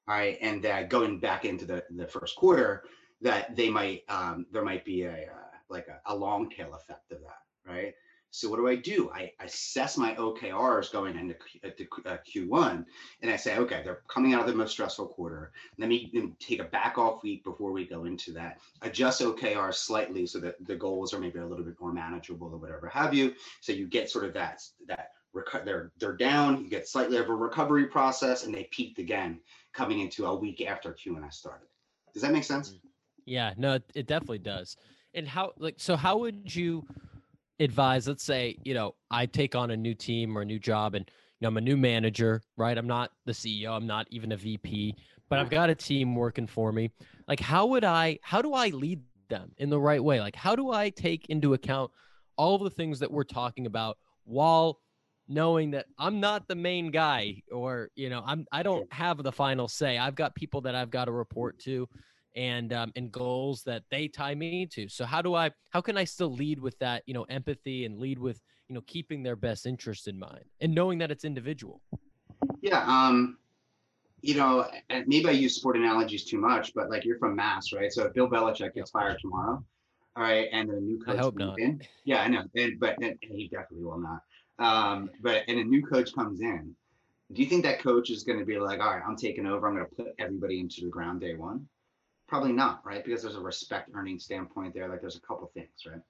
All right. And that going back into the, the first quarter, that they might, um, there might be a, uh, like a, a long tail effect of that. Right. So what do I do? I assess my OKRs going into Q1, uh, and I say, okay, they're coming out of the most stressful quarter. Let me take a back off week before we go into that. Adjust OKRs slightly so that the goals are maybe a little bit more manageable or whatever have you. So you get sort of that that they're they're down. You get slightly of a recovery process, and they peaked again coming into a week after Q1 started. Does that make sense? Yeah, no, it definitely does. And how like so? How would you? advise let's say you know i take on a new team or a new job and you know i'm a new manager right i'm not the ceo i'm not even a vp but i've mm-hmm. got a team working for me like how would i how do i lead them in the right way like how do i take into account all of the things that we're talking about while knowing that i'm not the main guy or you know i'm i don't have the final say i've got people that i've got to report to and um, and goals that they tie me to. So how do I how can I still lead with that you know empathy and lead with you know keeping their best interest in mind and knowing that it's individual. Yeah. Um. You know, maybe I use sport analogies too much, but like you're from Mass, right? So if Bill Belichick gets fired tomorrow, all right, and a new coach I hope not. in, [LAUGHS] yeah, I know, and, but and he definitely will not. Um, but and a new coach comes in, do you think that coach is going to be like, all right, I'm taking over. I'm going to put everybody into the ground day one? Probably not, right? Because there's a respect earning standpoint there. Like there's a couple things, right?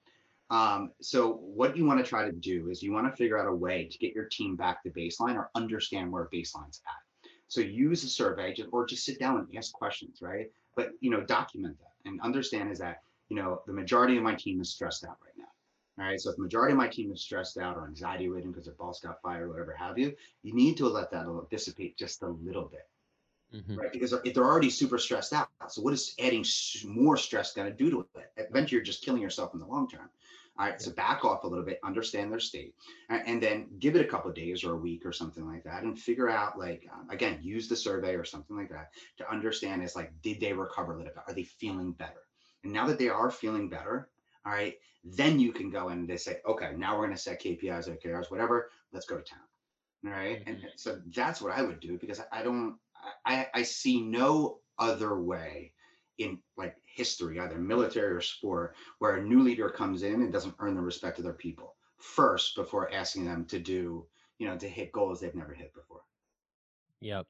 Um, so what you want to try to do is you want to figure out a way to get your team back to baseline or understand where baseline's at. So use a survey or just sit down and ask questions, right? But you know, document that and understand is that you know the majority of my team is stressed out right now. All right. So if the majority of my team is stressed out or anxiety ridden because their boss got fired or whatever have you, you need to let that dissipate just a little bit mm-hmm. right? Because if they're already super stressed out, so what is adding more stress going to do to it? Eventually, you're just killing yourself in the long term. All right, so back off a little bit, understand their state, and then give it a couple days or a week or something like that, and figure out like um, again, use the survey or something like that to understand is like, did they recover a little bit? Are they feeling better? And now that they are feeling better, all right, then you can go in and they say, okay, now we're going to set KPIs, OKRs, whatever. Let's go to town. All right? mm-hmm. And so that's what I would do because I don't I, I see no other way in like history, either military or sport, where a new leader comes in and doesn't earn the respect of their people first before asking them to do, you know, to hit goals they've never hit before. Yep.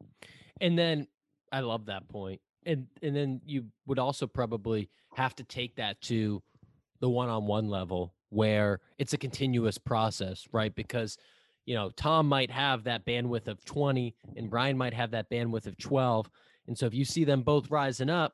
And then I love that point. And and then you would also probably have to take that to the one-on-one level where it's a continuous process, right? Because you know, Tom might have that bandwidth of 20 and Brian might have that bandwidth of 12. And so if you see them both rising up,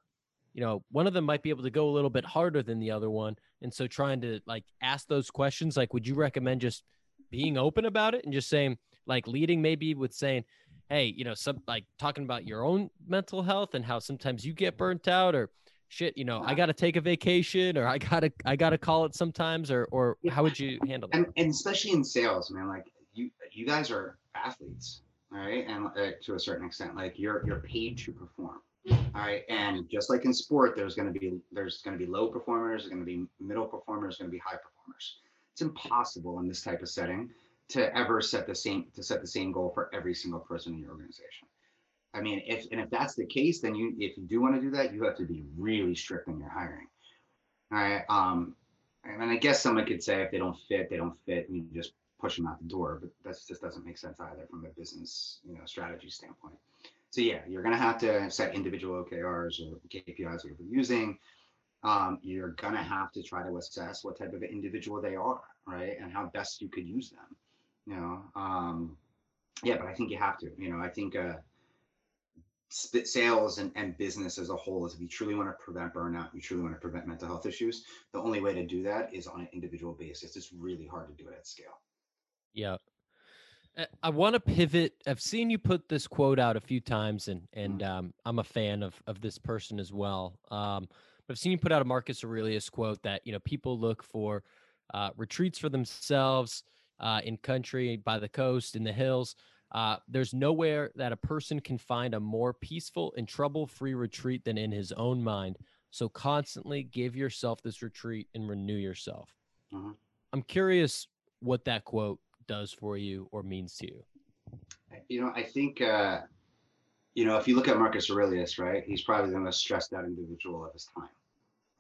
you know, one of them might be able to go a little bit harder than the other one. And so trying to like ask those questions, like, would you recommend just being open about it and just saying, like, leading maybe with saying, hey, you know, some like talking about your own mental health and how sometimes you get burnt out or shit, you know, I got to take a vacation or I got to I got to call it sometimes or or how would you handle that? and, and especially in sales, man, like you guys are athletes, all right, and uh, to a certain extent, like you're you're paid to perform, all right, and just like in sport, there's going to be there's going to be low performers, there's going to be middle performers, going to be high performers. It's impossible in this type of setting to ever set the same to set the same goal for every single person in your organization. I mean, if and if that's the case, then you if you do want to do that, you have to be really strict in your hiring. All right. Um, and I guess someone could say if they don't fit, they don't fit, you just push them out the door. But that just doesn't make sense either from a business, you know, strategy standpoint. So yeah, you're gonna have to set individual OKRs or KPIs you're using. Um, you're gonna have to try to assess what type of individual they are, right, and how best you could use them. You know, um, yeah, but I think you have to. You know, I think uh, sales and, and business as a whole is if you truly want to prevent burnout, you truly want to prevent mental health issues. The only way to do that is on an individual basis. It's really hard to do it at scale. Yeah. Uh, I want to pivot. I've seen you put this quote out a few times, and and um, I'm a fan of of this person as well. Um, but I've seen you put out a Marcus Aurelius quote that you know people look for uh, retreats for themselves uh, in country, by the coast, in the hills. Uh, there's nowhere that a person can find a more peaceful and trouble-free retreat than in his own mind. So constantly give yourself this retreat and renew yourself. Mhm. I'm curious what that quote does for you or means to you. You know, I think, uh, you know, if you look at Marcus Aurelius, right, he's probably the most stressed out individual of his time.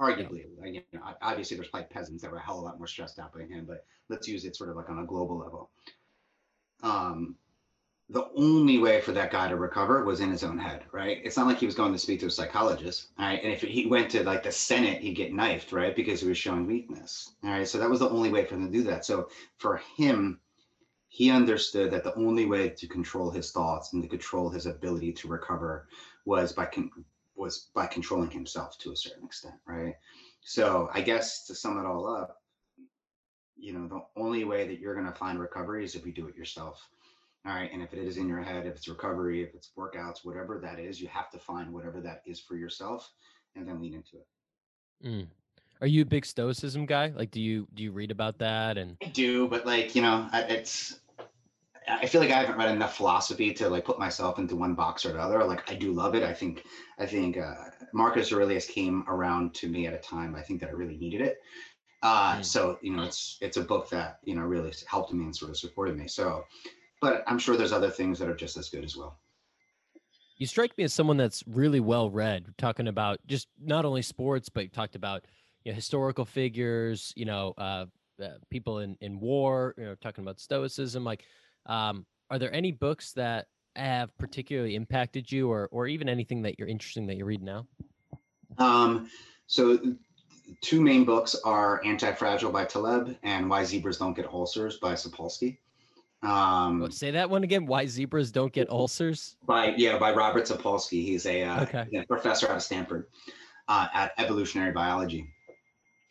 Arguably, like, you know, obviously there's probably peasants that were a hell of a lot more stressed out by him, but let's use it sort of like on a global level. Um, the only way for that guy to recover was in his own head, right? It's not like he was going to speak to a psychologist, right? And if he went to like the Senate, he'd get knifed, right? Because he was showing weakness, all right? So that was the only way for him to do that. So for him, he understood that the only way to control his thoughts and to control his ability to recover was by con- was by controlling himself to a certain extent, right? So I guess to sum it all up, you know, the only way that you're going to find recovery is if you do it yourself. All right. And if it is in your head, if it's recovery, if it's workouts, whatever that is, you have to find whatever that is for yourself and then lean into it. Mm. Are you a big stoicism guy? Like, do you do you read about that? And I do, but like, you know, I- it's, I feel like I haven't read enough philosophy to like put myself into one box or the other. Like I do love it. I think, I think uh, Marcus Aurelius came around to me at a time I think that I really needed it. Uh, Mm. So you know, it's it's a book that you know really helped me and sort of supported me. So, but I'm sure there's other things that are just as good as well. you strike me as someone that's really well read. Talking about just not only sports, but you talked about you know historical figures. You know, uh, uh, people in in war. You know, talking about stoicism. Like, um, are there any books that have particularly impacted you, or or even anything that you're interesting that you read now? Um, so two main books are Anti-Fragile by Taleb and Why Zebras Don't Get Ulcers by Sapolsky. Um, Oh, say that one again. Why zebras don't get ulcers? by yeah, by Robert Sapolsky. He's a uh, Okay. yeah, professor out of Stanford uh, at evolutionary biology,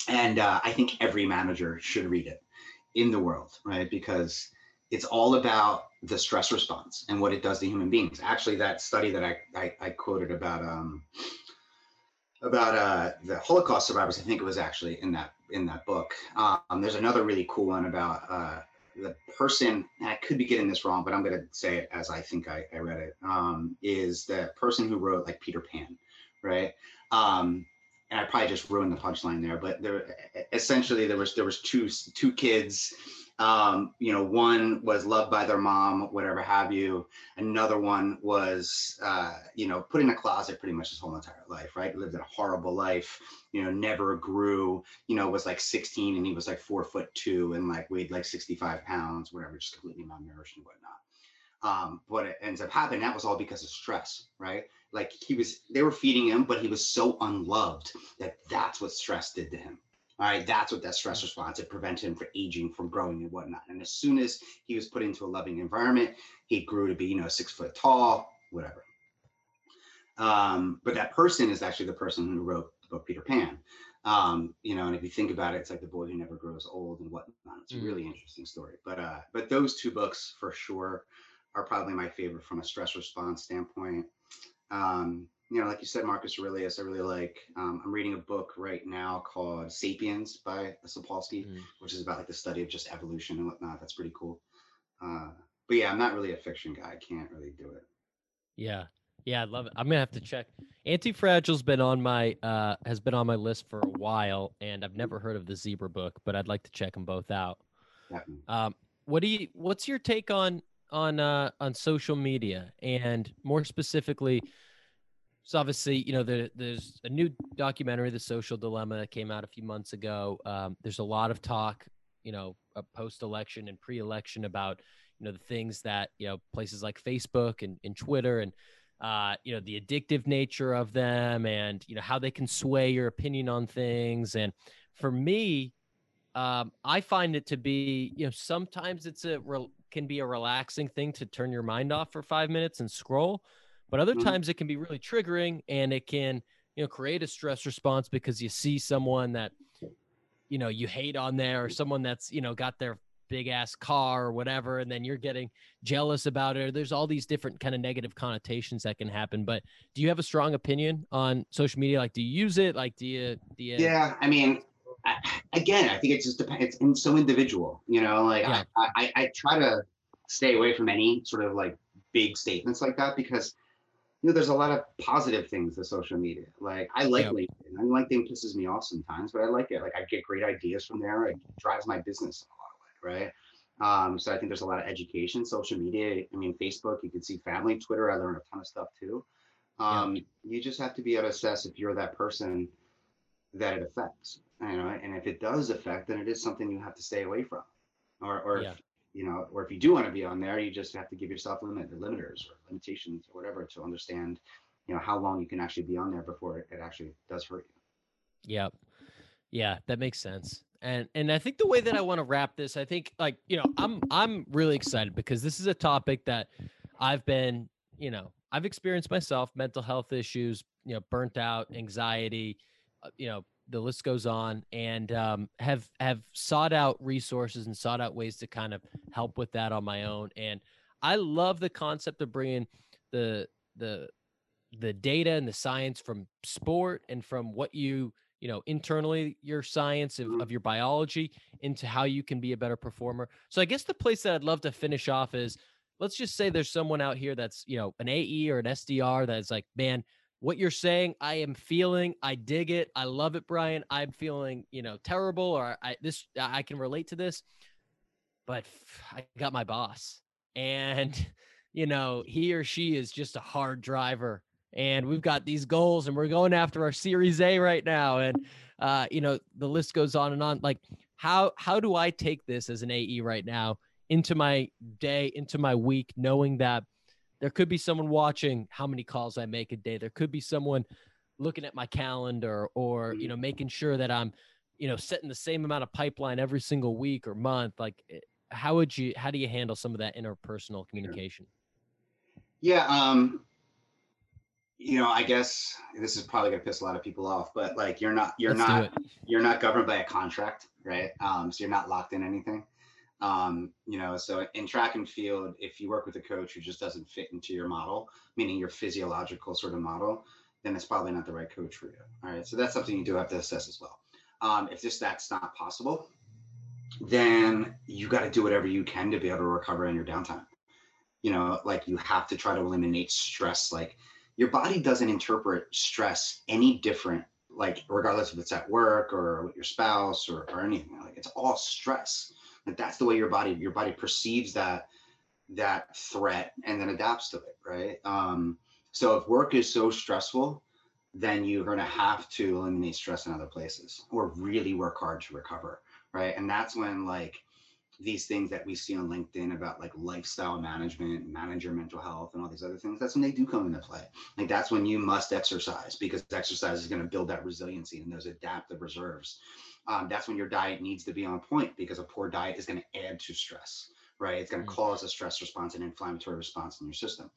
and uh, I think every manager should read it in the world, right? Because it's all about the stress response and what it does to human beings. Actually, that study that I I, I quoted about um, about uh, the Holocaust survivors, I think it was actually in that in that book. Um, there's another really cool one about uh, the person. I could be getting this wrong, but I'm going to say it as I think I, I read it. Um, is the person who wrote like Peter Pan, right? Um, and I probably just ruined the punchline there, but there essentially there was there was two two kids. Um, you know, one was loved by their mom, whatever have you. Another one was, uh, you know, put in a closet pretty much his whole entire life, right? Lived a horrible life, you know, never grew, you know, was like 16 and he was like four foot two and like weighed like 65 pounds, whatever, just completely malnourished and whatnot. Um, what ends up happening, that was all because of stress, right? Like he was, they were feeding him, but he was so unloved that that's what stress did to him. All right, that's what that stress response it prevented him from aging, from growing and whatnot. And as soon as he was put into a loving environment, he grew to be, you know, six foot tall, whatever. Um, but that person is actually the person who wrote the book Peter Pan. Um, you know, and if you think about it, it's like the boy who never grows old and whatnot. It's a Mm. really interesting story. But uh, but those two books for sure are probably my favorite from a stress response standpoint. Um, you know, like you said, Marcus Aurelius, I really like. Um, I'm reading a book right now called *Sapiens* by Sapolsky, mm. which is about like the study of just evolution and whatnot. That's pretty cool. Uh, but yeah, I'm not really a fiction guy. I can't really do it. Yeah, yeah, I love it. I'm gonna have to check. Antifragile's been on my uh has been on my list for a while, and I've never heard of the Zebra book, but I'd like to check them both out. Um, what do you? What's your take on on uh on social media, and more specifically? So obviously, you know, there, there's a new documentary, The Social Dilemma, that came out a few months ago. Um, there's a lot of talk, you know, post-election and pre-election about, you know, the things that you know places like Facebook and, and Twitter and uh, you know, the addictive nature of them and, you know, how they can sway your opinion on things. And for me, um, I find it to be, you know, sometimes it's a, re- can be a relaxing thing to turn your mind off for five minutes and scroll. But other mm-hmm. times it can be really triggering and it can, you know, create a stress response because you see someone that, you know, you hate on there or someone that's, you know, got their big ass car or whatever and then you're getting jealous about it there's all these different kind of negative connotations that can happen but do you have a strong opinion on social media like do you use it like do you do you yeah i mean I, again i think it just depends it's so individual you know like yeah. I, I i try to stay away from any sort of like big statements like that because you know, there's a lot of positive things to social media. Like I like yep. LinkedIn. I like LinkedIn pisses me off sometimes, but I like it. Like I get great ideas from there. It drives my business in a lot of ways, right? Um, so I think there's a lot of education, social media. I mean, Facebook, you can see family, Twitter. I learned a ton of stuff too. Um. You just have to be able to assess if you're that person that it affects, you know. And if it does affect, then it is something you have to stay away from, or or yeah. if, you know, or if you do want to be on there, you just have to give yourself limit limiters or limitations or whatever to understand, you know, how long you can actually be on there before it, actually does hurt you. Yep. Yeah, that makes sense and and I think the way that I want to wrap this, I think like you know I'm I'm really excited because this is a topic that I've been you know I've experienced myself mental health issues, you know, burnt out, anxiety, uh, you know, the list goes on, and um, have have sought out resources and sought out ways to kind of help with that on my own. And I love the concept of bringing the the the data and the science from sport and from what you you know internally your science of, mm-hmm. of your biology into how you can be a better performer so i guess the place that i'd love to finish off is let's just say there's someone out here that's you know an ae or an sdr that's like man what you're saying i am feeling i dig it i love it brian i'm feeling you know terrible or i this i can relate to this but i got my boss and [LAUGHS] you know he or she is just a hard driver and we've got these goals and we're going after our series a right now and uh, you know the list goes on and on like how how do i take this as an ae right now into my day into my week knowing that there could be someone watching how many calls i make a day. There could be someone looking at my calendar or you know making sure that i'm you know setting the same amount of pipeline every single week or month. Like eh, how would you how do you handle some of that interpersonal communication? Yeah um you know, I guess this is probably gonna piss a lot of people off, but like you're not you're Let's not you're not governed by a contract, right? Um, so you're not locked in anything. Um, you know, so in track and field, if you work with a coach who just doesn't fit into your model, meaning your physiological sort of model, then it's probably not the right coach for you. All right. So that's something you do have to assess as well. Um, if just that's not possible, then you got to do whatever you can to be able to recover in your downtime. You know, like you have to try to eliminate stress. Like your body doesn't interpret stress any different like regardless if it's at work or with your spouse or, or anything like it's all stress that's the way your body your body perceives that that threat and then adapts to it right um so if work is so stressful then you're going to have to eliminate stress in other places or really work hard to recover right and that's when like these things that we see on LinkedIn about like lifestyle management, manage your mental health, and all these other things, that's when they do come into play. Like that's when you must exercise because exercise is going to build that resiliency and those adaptive reserves. Um, that's when your diet needs to be on point because a poor diet is going to add to stress, right? It's going to mm-hmm. cause a stress response and inflammatory response in your system.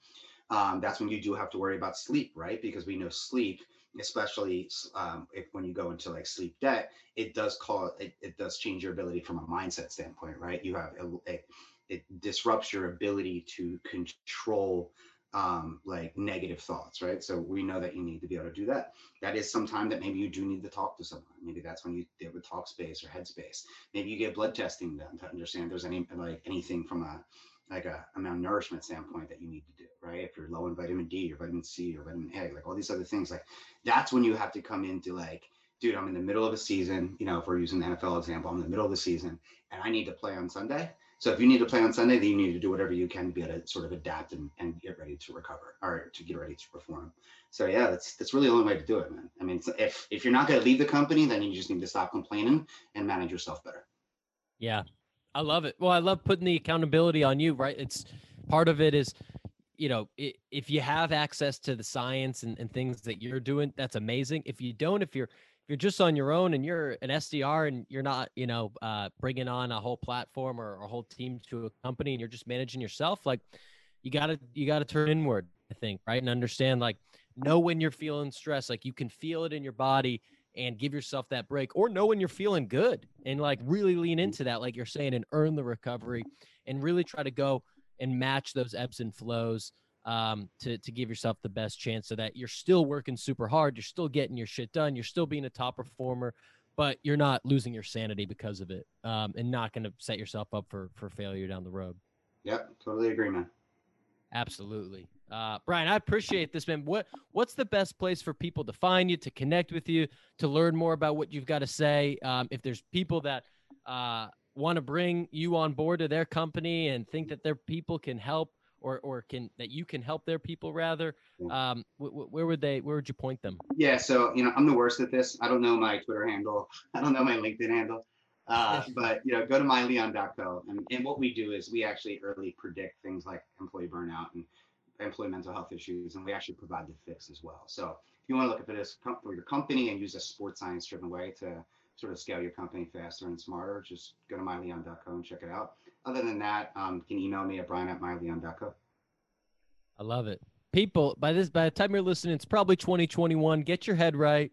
Um, that's when you do have to worry about sleep, right? Because we know sleep especially um, if when you go into like sleep debt, it does call it, it does change your ability from a mindset standpoint, right? You have it, it disrupts your ability to control um, like negative thoughts, right? So we know that you need to be able to do that. That is some time that maybe you do need to talk to someone. Maybe that's when you deal with Talkspace or Headspace. Maybe you get blood testing done to understand if there's any like anything from a like a, a malnourishment standpoint that you need to do, right? If you're low in vitamin D or vitamin C or vitamin A, like all these other things, like that's when you have to come into like, dude, I'm in the middle of a season. You know, if we're using the NFL example, I'm in the middle of the season and I need to play on Sunday so if you need to play on Sunday, then you need to do whatever you can to be able to sort of adapt and, and get ready to recover or to get ready to perform. So yeah, that's that's really the only way to do it, man. I mean, if if you're not going to leave the company, then you just need to stop complaining and manage yourself better. Yeah, I love it. Well, I love putting the accountability on you, right? It's part of it is, you know, if you have access to the science and, and things that you're doing, that's amazing. If you don't, if you're if you're just on your own and you're an SDR and you're not, you know, uh, bringing on a whole platform or a whole team to a company and you're just managing yourself, like you gotta you gotta turn inward, I think, right, and understand like know when you're feeling stress, like you can feel it in your body and give yourself that break, or know when you're feeling good and like really lean into that, like you're saying, and earn the recovery and really try to go and match those ebbs and flows um, to to give yourself the best chance so that you're still working super hard, you're still getting your shit done, you're still being a top performer, but you're not losing your sanity because of it, um, and not going to set yourself up for for failure down the road. Yep, totally agree, man. Absolutely. Uh, Brian, I appreciate this, man. What what's the best place for people to find you, to connect with you, to learn more about what you've got to say? Um, if there's people that uh, want to bring you on board to their company and think that their people can help or or can that you can help their people rather um where would they where would you point them? Yeah so you know i'm the worst at this. I don't know my twitter handle. [LAUGHS] I don't know my linkedin handle. Uh, [LAUGHS] but you know go to myleon.co and, and what we do is we actually early predict things like employee burnout and employee mental health issues and we actually provide the fix as well. So if you want to look at this for your company and use a sports science driven way to sort of scale your company faster and smarter just go to myleon.co and check it out other than that, um, you can email me at brian at myleon.co. I love it. People, by this, by the time you're listening, it's probably 2021. Get your head right.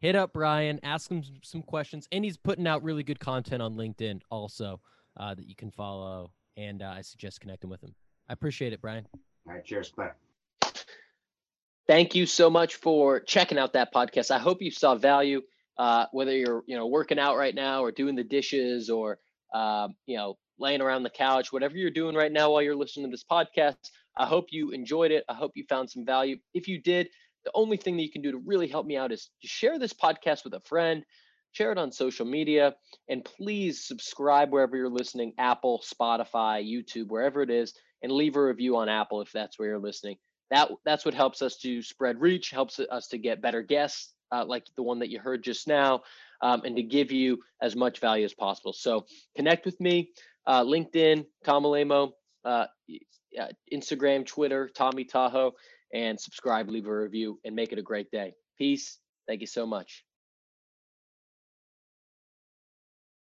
Hit up Brian, ask him some questions, and he's putting out really good content on LinkedIn also uh, that you can follow. And uh, I suggest connecting with him. I appreciate it, Brian. All right, cheers, bye. Thank you so much for checking out that podcast. I hope you saw value. Uh, whether you're you know working out right now or doing the dishes or uh, you know laying around the couch, whatever you're doing right now while you're listening to this podcast. I hope you enjoyed it. I hope you found some value. If you did, the only thing that you can do to really help me out is to share this podcast with a friend, share it on social media, and please subscribe wherever you're listening Apple, Spotify, YouTube, wherever it is, and leave a review on Apple if that's where you're listening. That, that's what helps us to spread reach, helps us to get better guests uh, like the one that you heard just now, um, and to give you as much value as possible. So connect with me, uh, LinkedIn, Tom Alaimo, uh, Instagram, Twitter, Tommy Tahoe, and subscribe, leave a review, and make it a great day. Peace. Thank you so much.